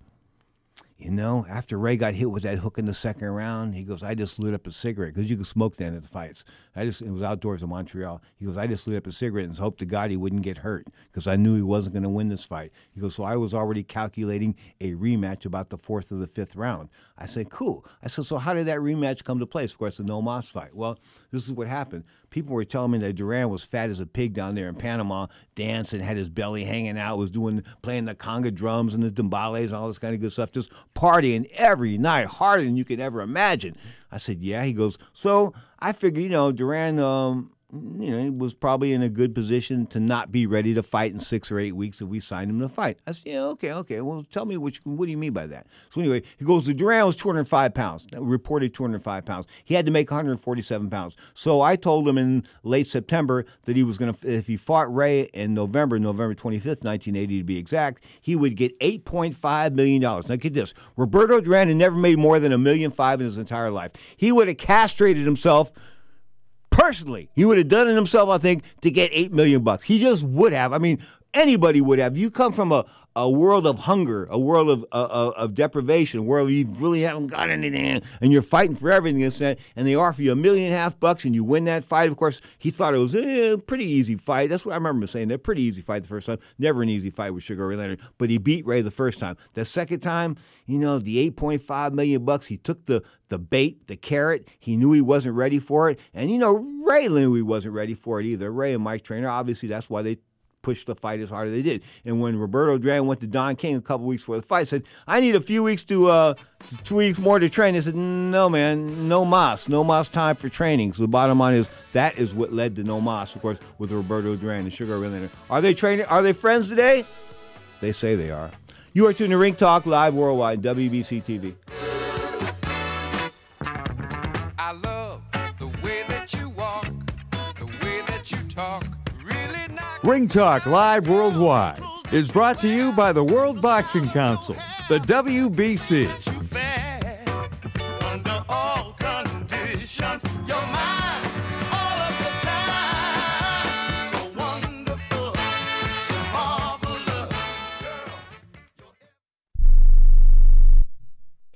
you know, after Ray got hit with that hook in the second round, he goes, I just lit up a cigarette because you could smoke then at the fights. I just it was outdoors in Montreal. He goes, I just lit up a cigarette and hoped to God he wouldn't get hurt because I knew he wasn't going to win this fight. He goes, so I was already calculating a rematch about the fourth or the fifth round. I said, cool. I said, so how did that rematch come to place? Of course, the No Mas fight. Well, this is what happened. People were telling me that Duran was fat as a pig down there in Panama, dancing, had his belly hanging out, was doing playing the conga drums and the timbales and all this kind of good stuff, just partying every night, harder than you could ever imagine. I said, yeah. He goes, so I figured, you know, Duran, um, you know, he was probably in a good position to not be ready to fight in six or eight weeks if we signed him to fight. I said, yeah, okay, okay. Well, tell me what, you, what do you mean by that? So anyway, he goes, the Duran was 205 pounds, reported 205 pounds. He had to make 147 pounds. So I told him in late September that he was going to, if he fought Ray in November, November 25th, 1980 to be exact, he would get $8.5 million. Now get this, Roberto Duran had never made more than a million five in his entire life. He would have castrated himself personally. He would have done it himself, I think, to get eight million bucks. He just would have. I mean, anybody would have. You come from a, a world of hunger, a world of, uh, of deprivation, where you really haven't got anything, and you're fighting for everything, and they offer you a million and a half bucks, and you win that fight. Of course, he thought it was eh, a pretty easy fight. That's what I remember saying. That pretty easy fight the first time. Never an easy fight with Sugar Ray Leonard, but he beat Ray the first time. The second time, you know, the 8.5 million bucks, he took the the bait, the carrot. He knew he wasn't ready for it, and you know, Ray knew he wasn't ready for it either. Ray and Mike Trainer, obviously, that's why they pushed the fight as hard as they did. And when Roberto Duran went to Don King a couple weeks before the fight, said, "I need a few weeks to, uh, two weeks more to train." He said, "No, man, no mas, no mas time for training." So the bottom line is that is what led to no mas, of course, with Roberto Duran and Sugar Ray Leonard. Are they training? Are they friends today? They say they are. You are tuned to Ring Talk Live Worldwide, WBC TV. Ring Talk Live Worldwide is brought to you by the World Boxing Council, the WBC.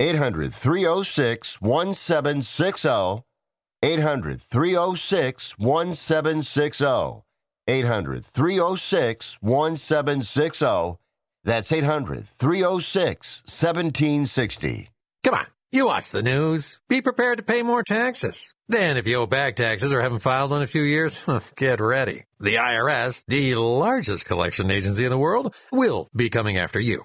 800 306 1760. 800 306 1760. 800 306 1760. That's 800 306 1760. Come on, you watch the news. Be prepared to pay more taxes. Then, if you owe back taxes or haven't filed in a few years, get ready. The IRS, the largest collection agency in the world, will be coming after you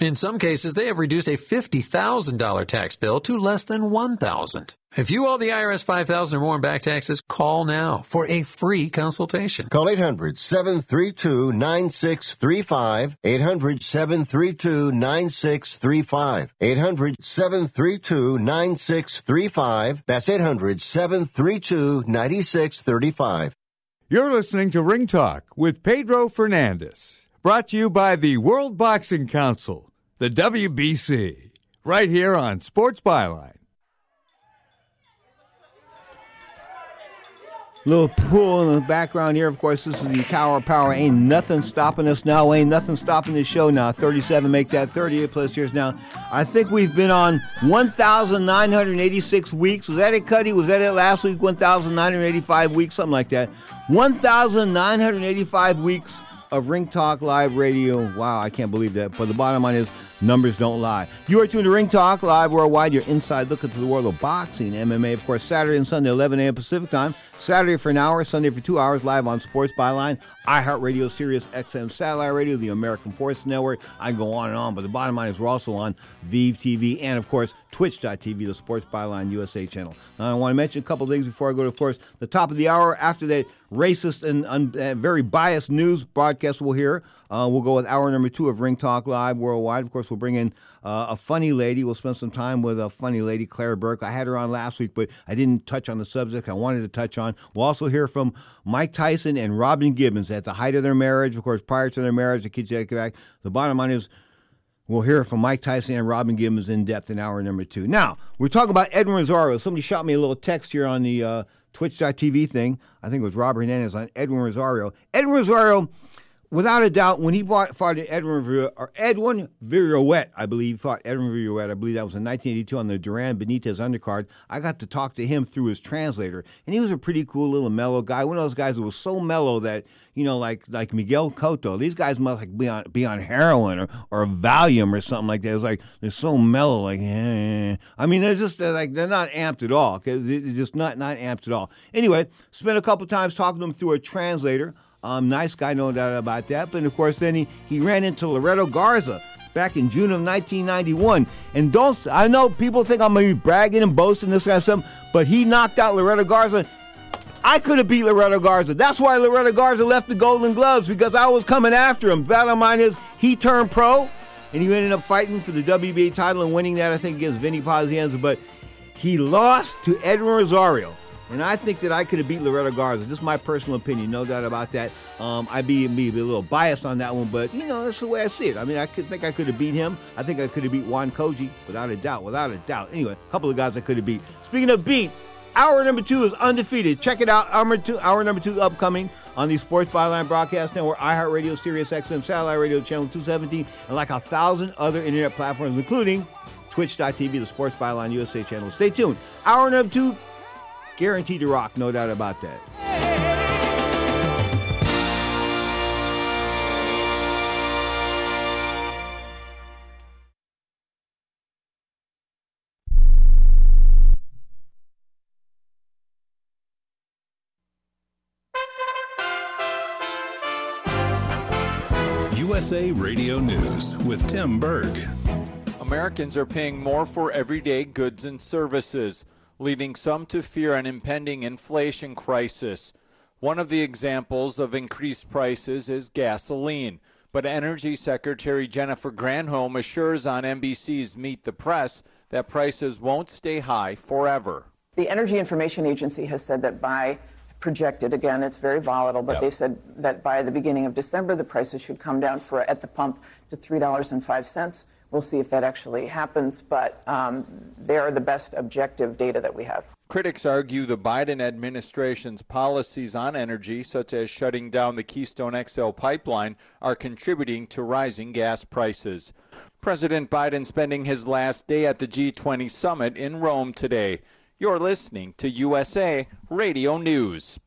In some cases, they have reduced a $50,000 tax bill to less than 1000 If you owe the IRS 5000 or more in back taxes, call now for a free consultation. Call 800 732 9635. 800 732 9635. 800 732 9635. That's 800 732 9635. You're listening to Ring Talk with Pedro Fernandez. Brought to you by the World Boxing Council, the WBC, right here on Sports Byline. Little pool in the background here. Of course, this is the Tower Power. Ain't nothing stopping us now. Ain't nothing stopping this show now. 37, make that 38 plus years now. I think we've been on 1,986 weeks. Was that it, Cuddy? Was that it last week? 1,985 weeks, something like that. 1,985 weeks of Ring Talk Live Radio. Wow, I can't believe that. But the bottom line is, numbers don't lie. You are tuned to Ring Talk Live Worldwide, your inside look into the world of boxing, MMA, of course, Saturday and Sunday, 11 a.m. Pacific Time. Saturday for an hour, Sunday for two hours, live on Sports Byline, iHeartRadio, Sirius XM Satellite Radio, the American Force Network. I can go on and on, but the bottom line is we're also on Vive TV and, of course, Twitch.tv, the Sports Byline USA channel. Now, I want to mention a couple things before I go to, of course, the top of the hour. After that racist and un- uh, very biased news broadcast we'll hear, uh, we'll go with hour number two of Ring Talk Live Worldwide. Of course, we'll bring in uh, a funny lady. We'll spend some time with a funny lady, Claire Burke. I had her on last week, but I didn't touch on the subject I wanted to touch on. We'll also hear from Mike Tyson and Robin Givens at the height of their marriage. Of course, prior to their marriage, the kids get back. The bottom line is We'll hear from Mike Tyson and Robin Givens in depth in hour number two. Now, we're talking about Edwin Rosario. Somebody shot me a little text here on the uh, Twitch.tv thing. I think it was Robert Hernandez on Edwin Rosario. Edwin Rosario without a doubt, when he fought, Edwin Vir- or Edwin Viruet, I believe, fought Edwin Viruet. I believe that was in 1982 on the Duran Benitez undercard. I got to talk to him through his translator, and he was a pretty cool little mellow guy. One of those guys that was so mellow that you know, like like Miguel Cotto. These guys must like be on be on heroin or, or Valium or something like that. It's like they're so mellow. Like, eh. I mean, they're just they're like they're not amped at all. Cause they're just not not amped at all. Anyway, spent a couple times talking to him through a translator. Um, nice guy, no doubt about that. But of course, then he, he ran into Loreto Garza back in June of 1991. And don't I know people think I'm gonna be bragging and boasting this kind of stuff, but he knocked out Loreto Garza. I could have beat Loreto Garza. That's why Loreto Garza left the Golden Gloves because I was coming after him. Battle mine is he turned pro, and he ended up fighting for the WBA title and winning that I think against Vinny Pazienza. But he lost to Edwin Rosario. And I think that I could have beat Loreto Garza. Just my personal opinion, no doubt about that. Um, I'd be, be a little biased on that one, but you know that's the way I see it. I mean, I could think I could have beat him. I think I could have beat Juan Koji without a doubt, without a doubt. Anyway, a couple of guys I could have beat. Speaking of beat, hour number two is undefeated. Check it out. Hour two, hour number two upcoming on the Sports Byline Broadcast Network, iHeartRadio, Sirius XM, Satellite Radio, Channel 217, and like a thousand other internet platforms, including Twitch.tv, the Sports Byline USA channel. Stay tuned. Hour number two Guaranteed to rock, no doubt about that. USA Radio News with Tim Berg. Americans are paying more for everyday goods and services leading some to fear an impending inflation crisis. One of the examples of increased prices is gasoline, but Energy Secretary Jennifer Granholm assures on NBC's Meet the Press that prices won't stay high forever. The Energy Information Agency has said that by projected again it's very volatile but yep. they said that by the beginning of December the prices should come down for at the pump to $3.05 We'll see if that actually happens, but um, they are the best objective data that we have. Critics argue the Biden administration's policies on energy, such as shutting down the Keystone XL pipeline, are contributing to rising gas prices. President Biden spending his last day at the G20 summit in Rome today. You're listening to USA Radio News.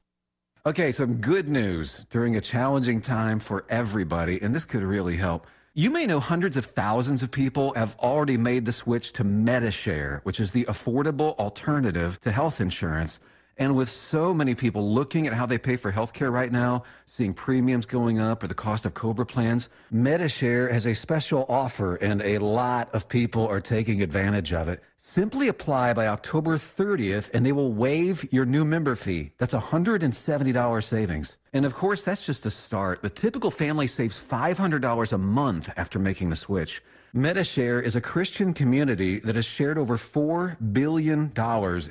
Okay, some good news during a challenging time for everybody, and this could really help. You may know hundreds of thousands of people have already made the switch to Medi-Share, which is the affordable alternative to health insurance. And with so many people looking at how they pay for healthcare right now, seeing premiums going up or the cost of Cobra plans, Medi-Share has a special offer and a lot of people are taking advantage of it. Simply apply by October 30th and they will waive your new member fee. That's $170 savings. And of course, that's just a start. The typical family saves $500 a month after making the switch. Medi-Share is a Christian community that has shared over $4 billion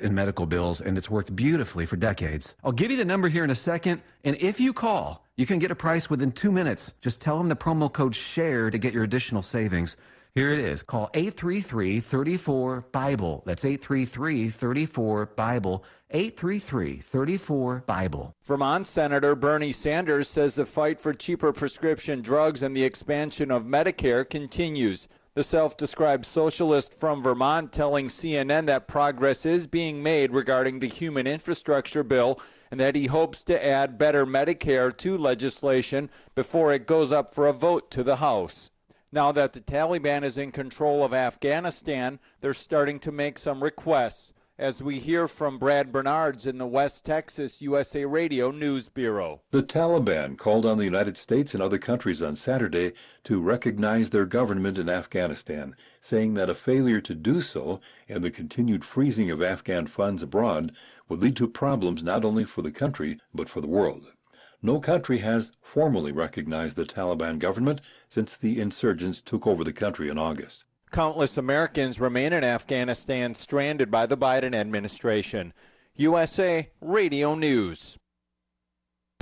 in medical bills, and it's worked beautifully for decades. I'll give you the number here in a second, and if you call, you can get a price within two minutes. Just tell them the promo code SHARE to get your additional savings. Here it is. Call 833 34 Bible. That's 833 34 Bible. 833 34 Bible. Vermont Senator Bernie Sanders says the fight for cheaper prescription drugs and the expansion of Medicare continues. The self described socialist from Vermont telling CNN that progress is being made regarding the human infrastructure bill and that he hopes to add better Medicare to legislation before it goes up for a vote to the House. Now that the Taliban is in control of Afghanistan, they're starting to make some requests, as we hear from Brad Bernards in the West Texas USA Radio News Bureau. The Taliban called on the United States and other countries on Saturday to recognize their government in Afghanistan, saying that a failure to do so and the continued freezing of Afghan funds abroad would lead to problems not only for the country but for the world. No country has formally recognized the Taliban government since the insurgents took over the country in August. Countless Americans remain in Afghanistan stranded by the Biden administration. USA Radio News.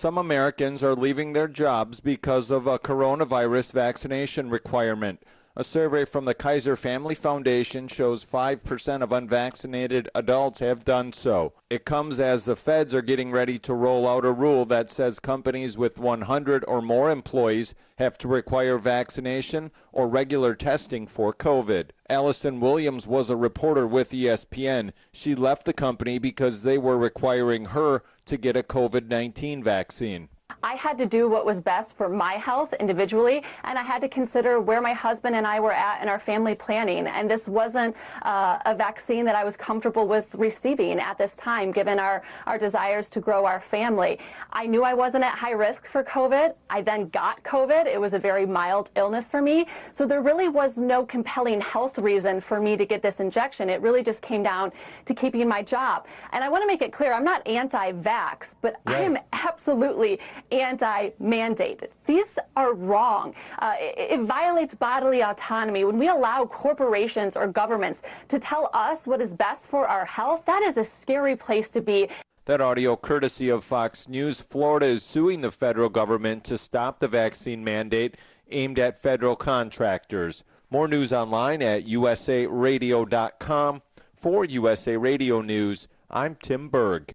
Some Americans are leaving their jobs because of a coronavirus vaccination requirement. A survey from the Kaiser Family Foundation shows 5% of unvaccinated adults have done so. It comes as the feds are getting ready to roll out a rule that says companies with 100 or more employees have to require vaccination or regular testing for COVID. Allison Williams was a reporter with ESPN. She left the company because they were requiring her to get a COVID 19 vaccine. I had to do what was best for my health individually, and I had to consider where my husband and I were at in our family planning. And this wasn't uh, a vaccine that I was comfortable with receiving at this time, given our, our desires to grow our family. I knew I wasn't at high risk for COVID. I then got COVID. It was a very mild illness for me. So there really was no compelling health reason for me to get this injection. It really just came down to keeping my job. And I want to make it clear I'm not anti vax, but right. I am absolutely anti mandate. These are wrong. Uh, it, it violates bodily autonomy. When we allow corporations or governments to tell us what is best for our health, that is a scary place to be. That audio courtesy of Fox News. Florida is suing the federal government to stop the vaccine mandate aimed at federal contractors. More news online at usaradio.com. For USA Radio News, I'm Tim Berg.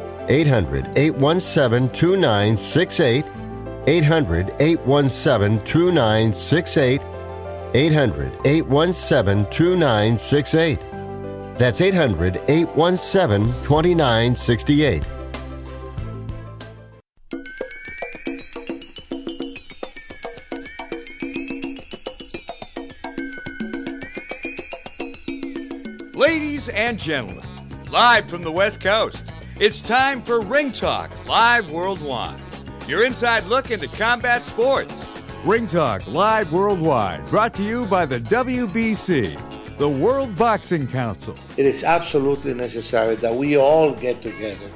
800 817 2968. 800 817 2968. 800 817 2968. That's 800 817 2968. Ladies and gentlemen, live from the West Coast. It's time for Ring Talk Live Worldwide. Your inside look into combat sports. Ring Talk Live Worldwide, brought to you by the WBC, the World Boxing Council. It is absolutely necessary that we all get together.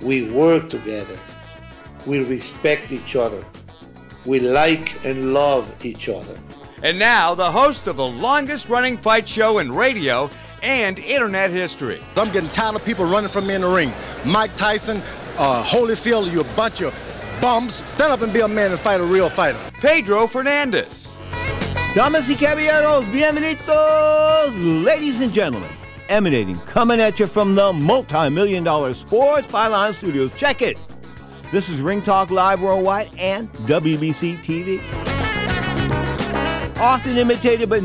We work together. We respect each other. We like and love each other. And now, the host of the longest running fight show in radio and internet history. I'm getting tired of people running from me in the ring. Mike Tyson, uh, Holyfield, you a bunch of bums. Stand up and be a man and fight a real fighter. Pedro Fernandez. Damas y caballeros, bienvenidos, ladies and gentlemen. Emanating, coming at you from the multi million dollar Sports Byline Studios. Check it. This is Ring Talk Live Worldwide and WBC TV often imitated but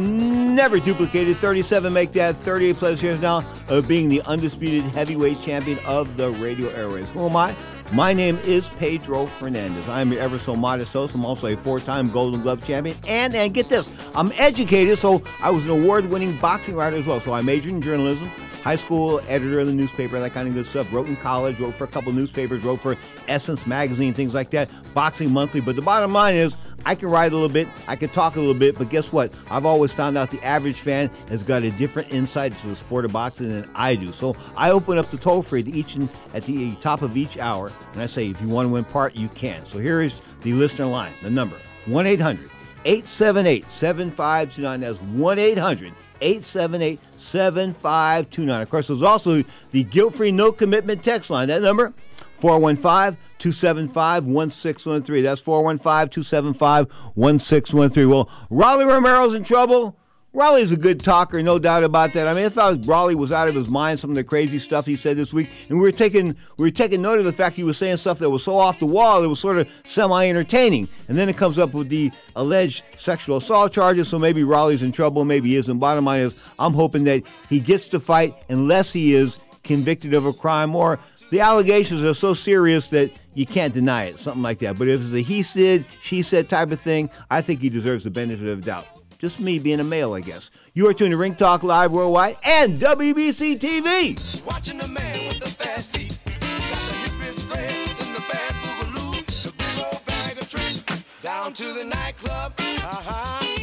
never duplicated. 37 make that 38 plus years now of being the undisputed heavyweight champion of the radio airways. Who am I? My name is Pedro Fernandez. I'm your ever so modest host. I'm also a four-time Golden Glove champion, and and get this, I'm educated, so I was an award-winning boxing writer as well. So I majored in journalism high school editor of the newspaper, that kind of good stuff. Wrote in college, wrote for a couple newspapers, wrote for Essence magazine, things like that. Boxing Monthly. But the bottom line is, I can write a little bit, I can talk a little bit, but guess what? I've always found out the average fan has got a different insight to the sport of boxing than I do. So I open up the toll free each and at the top of each hour, and I say, if you want to win part, you can. So here is the listener line, the number 1 800 878 7529. That's 1 800 878 7529. Of course, there's also the guilt free no commitment text line. That number, 415 275 1613. That's 415 275 1613. Well, Rolly Romero's in trouble. Rolly's a good talker, no doubt about that. I mean, I thought Rolly was out of his mind some of the crazy stuff he said this week, and we were taking we were taking note of the fact he was saying stuff that was so off the wall it was sort of semi-entertaining. And then it comes up with the alleged sexual assault charges, so maybe Rolly's in trouble, maybe he isn't. Bottom line is, I'm hoping that he gets to fight unless he is convicted of a crime or the allegations are so serious that you can't deny it, something like that. But if it's a he said, she said type of thing, I think he deserves the benefit of the doubt. Just me being a male, I guess. You are tuned to Ring Talk Live Worldwide and WBC TV. Watching the man with the fast feet. Down to the nightclub. Uh-huh.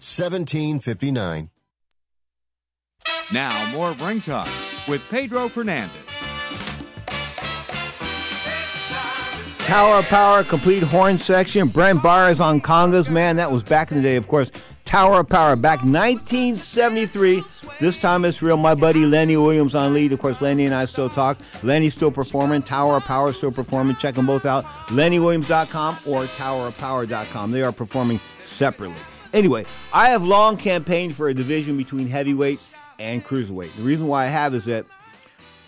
1759. Now, more of Ring Talk with Pedro Fernandez. Tower of Power, complete horn section. Brent Byars is on congas. Man, that was back in the day, of course. Tower of Power, back 1973. This time it's real. My buddy Lenny Williams on lead. Of course, Lenny and I still talk. Lenny's still performing. Tower of Power still performing. Check them both out. LennyWilliams.com or TowerofPower.com. They are performing separately. Anyway, I have long campaigned for a division between heavyweight and cruiserweight. The reason why I have is that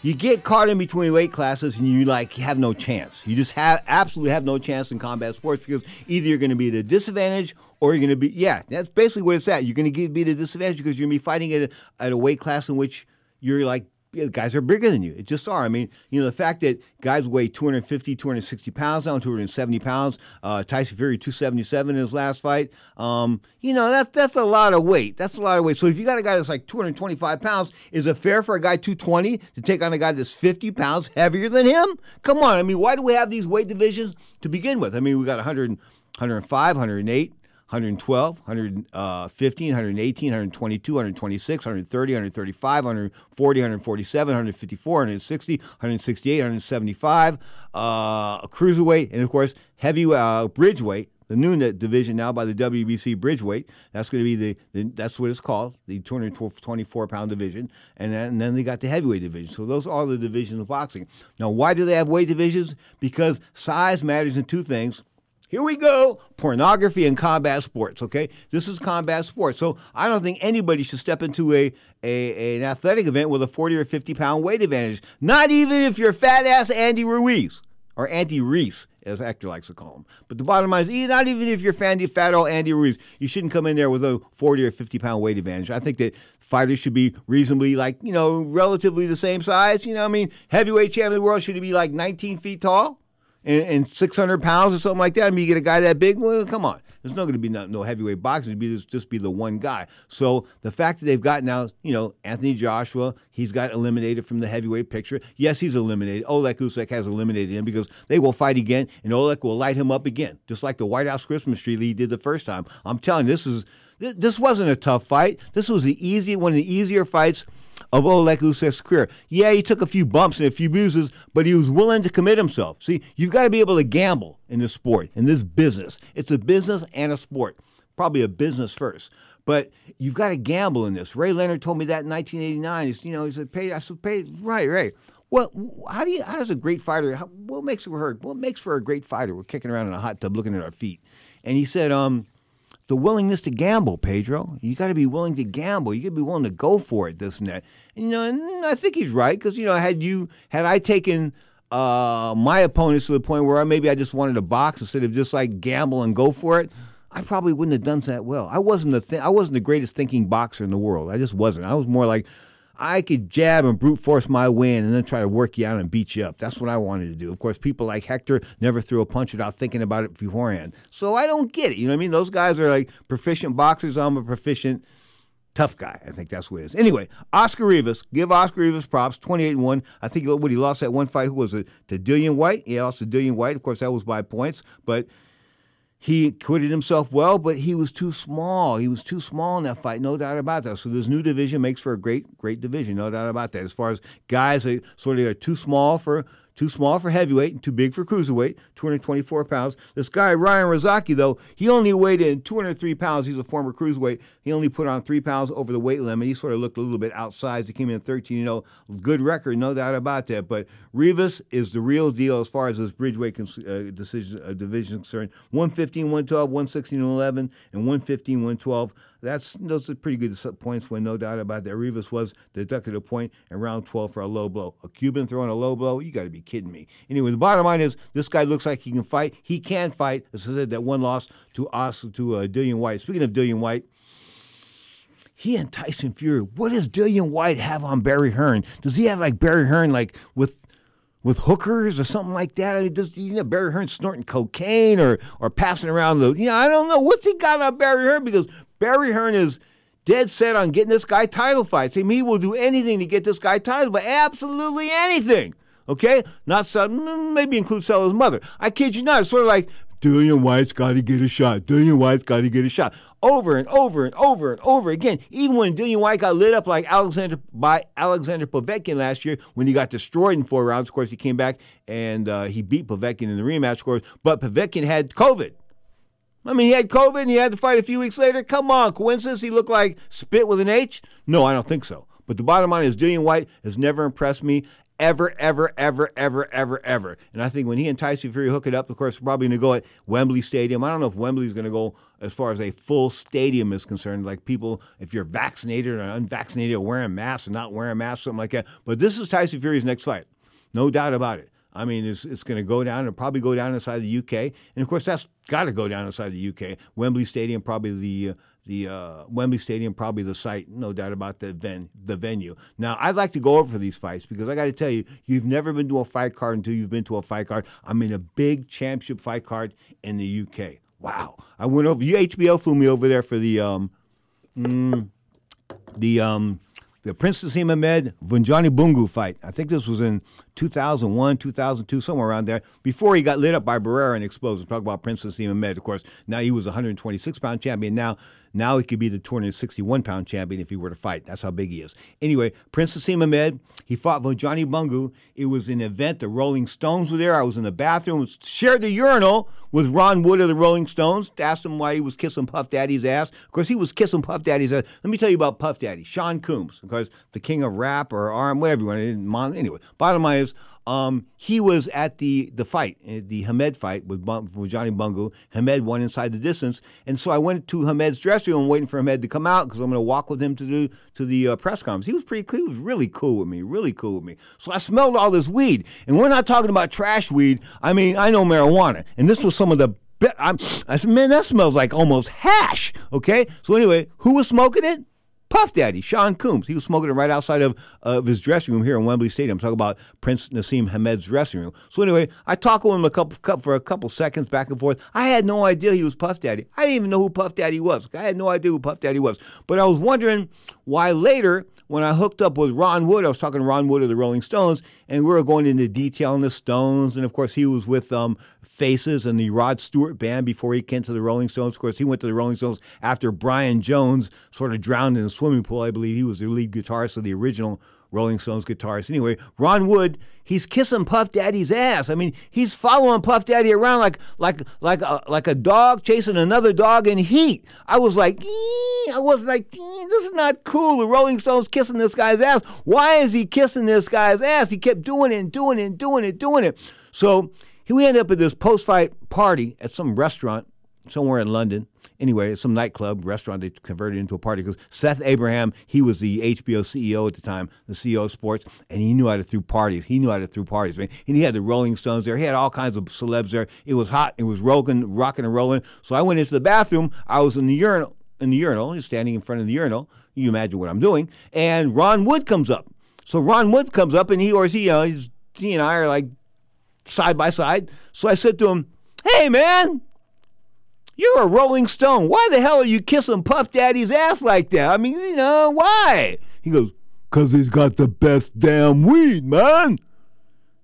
you get caught in between weight classes and you like have no chance. You just have absolutely have no chance in combat sports because either you're going to be at a disadvantage or you're going to be yeah. That's basically what it's at. You're going to be at a disadvantage because you're going to be fighting at a, at a weight class in which you're like guys are bigger than you. It just are. I mean, you know, the fact that guys weigh 250, 260 pounds now, 270 pounds. Uh, Tyson Fury 277 in his last fight. Um, you know, that's that's a lot of weight. That's a lot of weight. So if you got a guy that's like 225 pounds, is it fair for a guy 220 to take on a guy that's 50 pounds heavier than him? Come on. I mean, why do we have these weight divisions to begin with? I mean, we got 100, 105, 108. 112, 115, 118, 122, 126, 130, 135, 140, 147, 154, 160, 168, 175, uh, cruiserweight, and of course, heavy uh, bridge weight. The new division now by the WBC bridgeweight. That's going to be the, the, that's what it's called, the 224 pound division, and then, and then they got the heavyweight division. So those are the divisions of boxing. Now, why do they have weight divisions? Because size matters in two things here we go. Pornography and combat sports, okay? This is combat sports. So I don't think anybody should step into a, a an athletic event with a 40 or 50 pound weight advantage. Not even if you're fat ass Andy Ruiz or Andy Reese, as actor likes to call him. But the bottom line is, not even if you're fandy, fat old Andy Ruiz, you shouldn't come in there with a 40 or 50 pound weight advantage. I think that fighters should be reasonably, like, you know, relatively the same size. You know, I mean, heavyweight champion of the world should be like 19 feet tall and, and 600 pounds or something like that. I mean, you get a guy that big. Well, come on. There's not going to be no, no heavyweight boxing. It'd be just, just be the one guy. So the fact that they've got now, you know, Anthony Joshua, he's got eliminated from the heavyweight picture. Yes, he's eliminated. Oleg Usyk has eliminated him because they will fight again, and Oleg will light him up again, just like the White House Christmas tree he did the first time. I'm telling you, this is this wasn't a tough fight. This was the easy one of the easier fights of Oleg Usyk's career. Yeah, he took a few bumps and a few bruises, but he was willing to commit himself. See, you've got to be able to gamble in this sport, in this business. It's a business and a sport. Probably a business first. But you've got to gamble in this. Ray Leonard told me that in 1989. He's, you know, he said, "Pay." I said, "Pay." Right, right. Well, how do you? How does a great fighter? How, what makes for her? What makes for a great fighter? We're kicking around in a hot tub, looking at our feet. And he said, um, the willingness to gamble, Pedro. You got to be willing to gamble. You got to be willing to go for it, this and that. You know, and I think he's right because you know, had you had I taken uh, my opponents to the point where I, maybe I just wanted to box instead of just like gamble and go for it, I probably wouldn't have done that well. I wasn't the th- I wasn't the greatest thinking boxer in the world. I just wasn't. I was more like I could jab and brute force my win and then try to work you out and beat you up. That's what I wanted to do. Of course, people like Hector never threw a punch without thinking about it beforehand. So I don't get it. You know what I mean? Those guys are like proficient boxers. I'm a proficient tough guy. I think that's what it is. Anyway, Oscar Rivas, give Oscar Rivas props, 28 and 1. I think what he lost that one fight, who was it? To Dillian Whyte. He lost to Dillian Whyte. Of course, that was by points, but he acquitted himself well, but he was too small. He was too small in that fight, no doubt about that. So this new division makes for a great, great division, no doubt about that. As far as guys that sort of are too small for too small for heavyweight and too big for cruiserweight, 224 pounds. This guy, Ryan Rozicki, though, he only weighed in 203 pounds. He's a former cruiserweight. He only put on three pounds over the weight limit. He sort of looked a little bit outsized. He came in 13, you know, good record, no doubt about that. But Rivas is the real deal as far as this bridgeweight uh, decision, uh, division concerned. 115, 112, 116, 11, and 115, 112. That's those are pretty good points when no doubt about that. Rivas was deducted a point in round 12 for a low blow. A Cuban throwing a low blow? You got to be kidding me. Anyway, the bottom line is this guy looks like he can fight. He can fight. As I said, that one loss to us to uh, Dillian Whyte. Speaking of Dillian Whyte, he and Tyson Fury. What does Dillian Whyte have on Barry Hearn? Does he have like Barry Hearn like with with hookers or something like that? I mean, does you know Barry Hearn snorting cocaine or or passing around the you know I don't know what's he got on Barry Hearn because Barry Hearn is dead set on getting this guy title fights. He will do anything to get this guy title, but absolutely anything. Okay, not some, maybe include sell his mother. I kid you not. It's sort of like Dillian Whyte's got to get a shot. Dillian Whyte's got to get a shot. Over and over and over and over again. Even when Dillian Whyte got lit up like Alexander by Alexander Povetkin last year when he got destroyed in four rounds. Of course, he came back and uh, he beat Povetkin in the rematch, of course. But Povetkin had COVID. I mean, he had COVID and he had to fight a few weeks later. Come on, coincidence? He looked like spit with an H? No, I don't think so. But the bottom line is, Dillian Whyte has never impressed me ever, ever, ever, ever, ever, ever. And I think when he and Tyson Fury hook it up, of course, probably going to go at Wembley Stadium. I don't know if Wembley's going to go as far as a full stadium is concerned, like people, if you're vaccinated or unvaccinated, or wearing masks or not wearing masks, something like that. But this is Tyson Fury's next fight. No doubt about it. I mean, it's, it's going to go down. It'll probably go down inside the UK, and of course, that's got to go down inside the UK. Wembley Stadium, probably the uh, the uh, Wembley Stadium, probably the site, no doubt about the ven- the venue. Now, I'd like to go over for these fights because I got to tell you, you've never been to a fight card until you've been to a fight card. I'm in a big championship fight card in the UK. Wow, I went over. You HBO flew me over there for the um, mm, the um, the Prince Naseem Hamed Vuyani Bungu fight. I think this was in 2001, 2002, somewhere around there, before he got lit up by Barrera and exploded. Talk about Prince Naseem Hamed. Of course, now he was 126 pound champion. Now, now he could be the 261 pound champion if he were to fight. That's how big he is. Anyway, Prince Naseem Hamed, he fought Vuyani Bungu. It was an event. The Rolling Stones were there. I was in the bathroom, shared the urinal with Ron Wood of the Rolling Stones. Asked him why he was kissing Puff Daddy's ass. Of course, he was kissing Puff Daddy's ass. Let me tell you about Puff Daddy, Sean Combs, of course, the king of rap or arm, whatever you want. Anyway, bottom line is, um, he was at the the fight, eh, the Hamed fight with, with Johnny Bungu. Hamed won inside the distance, and so I went to Hamed's dressing room waiting for Hamed to come out because I'm going to walk with him to the to the uh, press conference. He was pretty cool. He was really cool with me, really cool with me. So I smelled all this weed, and we're not talking about trash weed. I mean, I know marijuana, and this was some of the I'm, I said, man, that smells like almost hash. Okay. So anyway, who was smoking it? Puff Daddy, Sean Combs. He was smoking it right outside of, of his dressing room here in Wembley Stadium. Talking about Prince Naseem Hamed's dressing room. So anyway, I talked with him a couple, for a couple seconds back and forth. I had no idea he was Puff Daddy. I didn't even know who Puff Daddy was. I had no idea who Puff Daddy was. But I was wondering why later when I hooked up with Ron Wood, I was talking to Ron Wood of the Rolling Stones, and we were going into detail on the Stones. And of course, he was with um, Faces and the Rod Stewart band before he came to the Rolling Stones. Of course, he went to the Rolling Stones after Brian Jones sort of drowned in a swimming pool. I believe he was the lead guitarist of the original Rolling Stones guitarist. Anyway, Ron Wood, he's kissing Puff Daddy's ass. I mean, he's following Puff Daddy around like like like a, like a dog chasing another dog in heat. I was like, I was like, this is not cool. The Rolling Stones kissing this guy's ass. Why is he kissing this guy's ass? He kept doing it and doing it and doing it, doing it. So we end up at this post-fight party at some restaurant somewhere in London. Anyway, some nightclub restaurant they converted into a party because Seth Abraham, he was the HBO CEO at the time, the CEO of sports, and he knew how to throw parties. He knew how to throw parties, man. And he had the Rolling Stones there. He had all kinds of celebs there. It was hot. It was rolling, rocking and rolling. So I went into the bathroom. I was in the urinal. In the urinal, he's standing in front of the urinal. You imagine what I'm doing. And Ron Wood comes up. So Ron Wood comes up, and he or he, you know, he and I are like side by side. So I said to him, Hey, man, you're a Rolling Stone. Why the hell are you kissing Puff Daddy's ass like that? I mean, you know, why? He goes, Because he's got the best damn weed, man.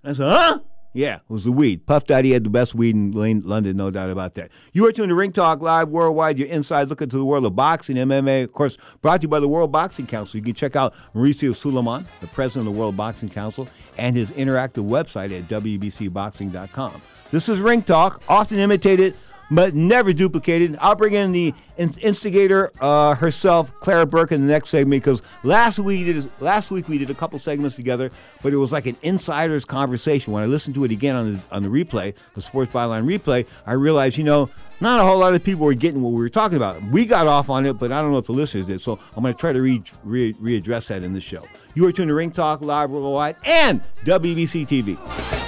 I said, Huh? Yeah, it was the weed. Puff Daddy had the best weed in London, no doubt about that. You are tuned to Ring Talk Live Worldwide. You're inside look into the world of boxing, MMA, of course, brought to you by the World Boxing Council. You can check out Mauricio Sulaiman, the president of the World Boxing Council, and his interactive website at WBCBoxing.com. This is Ring Talk, often imitated but never duplicated. I'll bring in the instigator uh, herself, Clara Burke, in the next segment because last week we did last week we did a couple segments together, but it was like an insider's conversation. When I listened to it again on the on the replay, the Sports Byline replay, I realized you know not a whole lot of people were getting what we were talking about. We got off on it, but I don't know if the listeners did. So I'm going to try to re- re- readdress that in this show. You are tuned to Ring Talk Live Worldwide and WBC TV.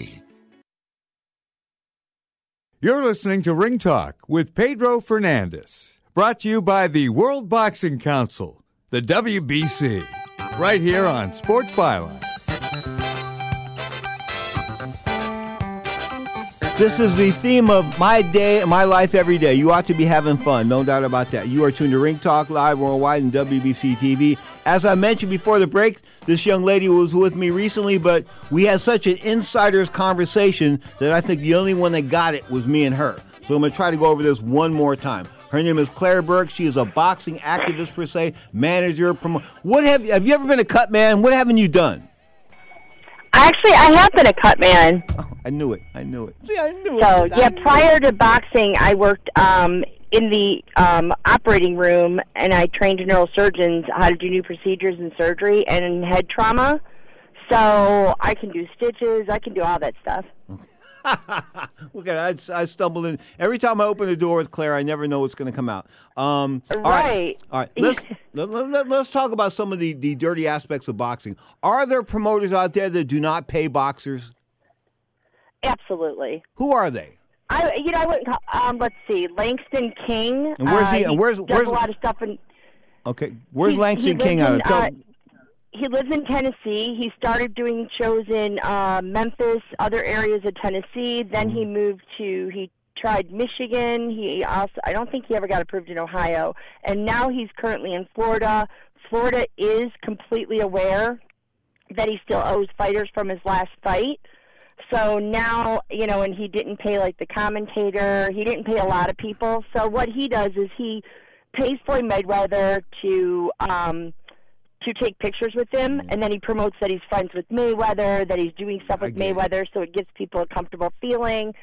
You're listening to Ring Talk with Pedro Fernandez, brought to you by the World Boxing Council, the WBC, right here on Sports Byline. This is the theme of my day, my life every day. You ought to be having fun, no doubt about that. You are tuned to Ring Talk Live worldwide and WBC TV. As I mentioned before the break, this young lady was with me recently, but we had such an insider's conversation that I think the only one that got it was me and her. So I'm going to try to go over this one more time. Her name is Claire Burke. She is a boxing activist per se, manager. promoter. what have have you ever been a cut man? What haven't you done? Actually, I have been a cut man. I knew it. I knew it. See, I knew So it. I yeah, prior to boxing, I worked um, in the um, operating room, and I trained neurosurgeons how to do new procedures and surgery and head trauma. So I can do stitches. I can do all that stuff. Look at it. I, I stumbled in. Every time I open the door with Claire, I never know what's going to come out. Um, all Right. All right. Let's, let, let, let, us talk about some of the, the dirty aspects of boxing. Are there promoters out there that do not pay boxers? Absolutely. Who are they? I, you know, I wouldn't. Call, um, let's see, Langston King. And where's uh, he- and where's- where's- a lot of stuff in. Okay. Where's He- he Langston lives King out of? Tell- uh, he lives in Tennessee. He started doing shows in uh, Memphis, other areas of Tennessee. Then he Mm-hmm. moved to he tried Michigan. He also I don't think he ever got approved in Ohio, and now he's currently in Florida. Florida is completely aware that he still owes fighters from his last fight. So now, you know, and he didn't pay like the commentator, he didn't pay a lot of people. So what he does is he pays Floyd Mayweather to um to take pictures with him and then he promotes that he's friends with Mayweather, that he's doing stuff with Mayweather so it gives people a comfortable feeling.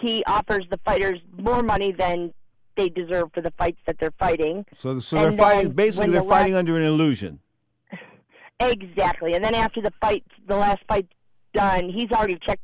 He offers the fighters more money than they deserve for the fights that they're fighting. so so they're fighting. Basically, they're the fighting last- under an illusion. Exactly. And then after the fight, the last fight done, he's already checked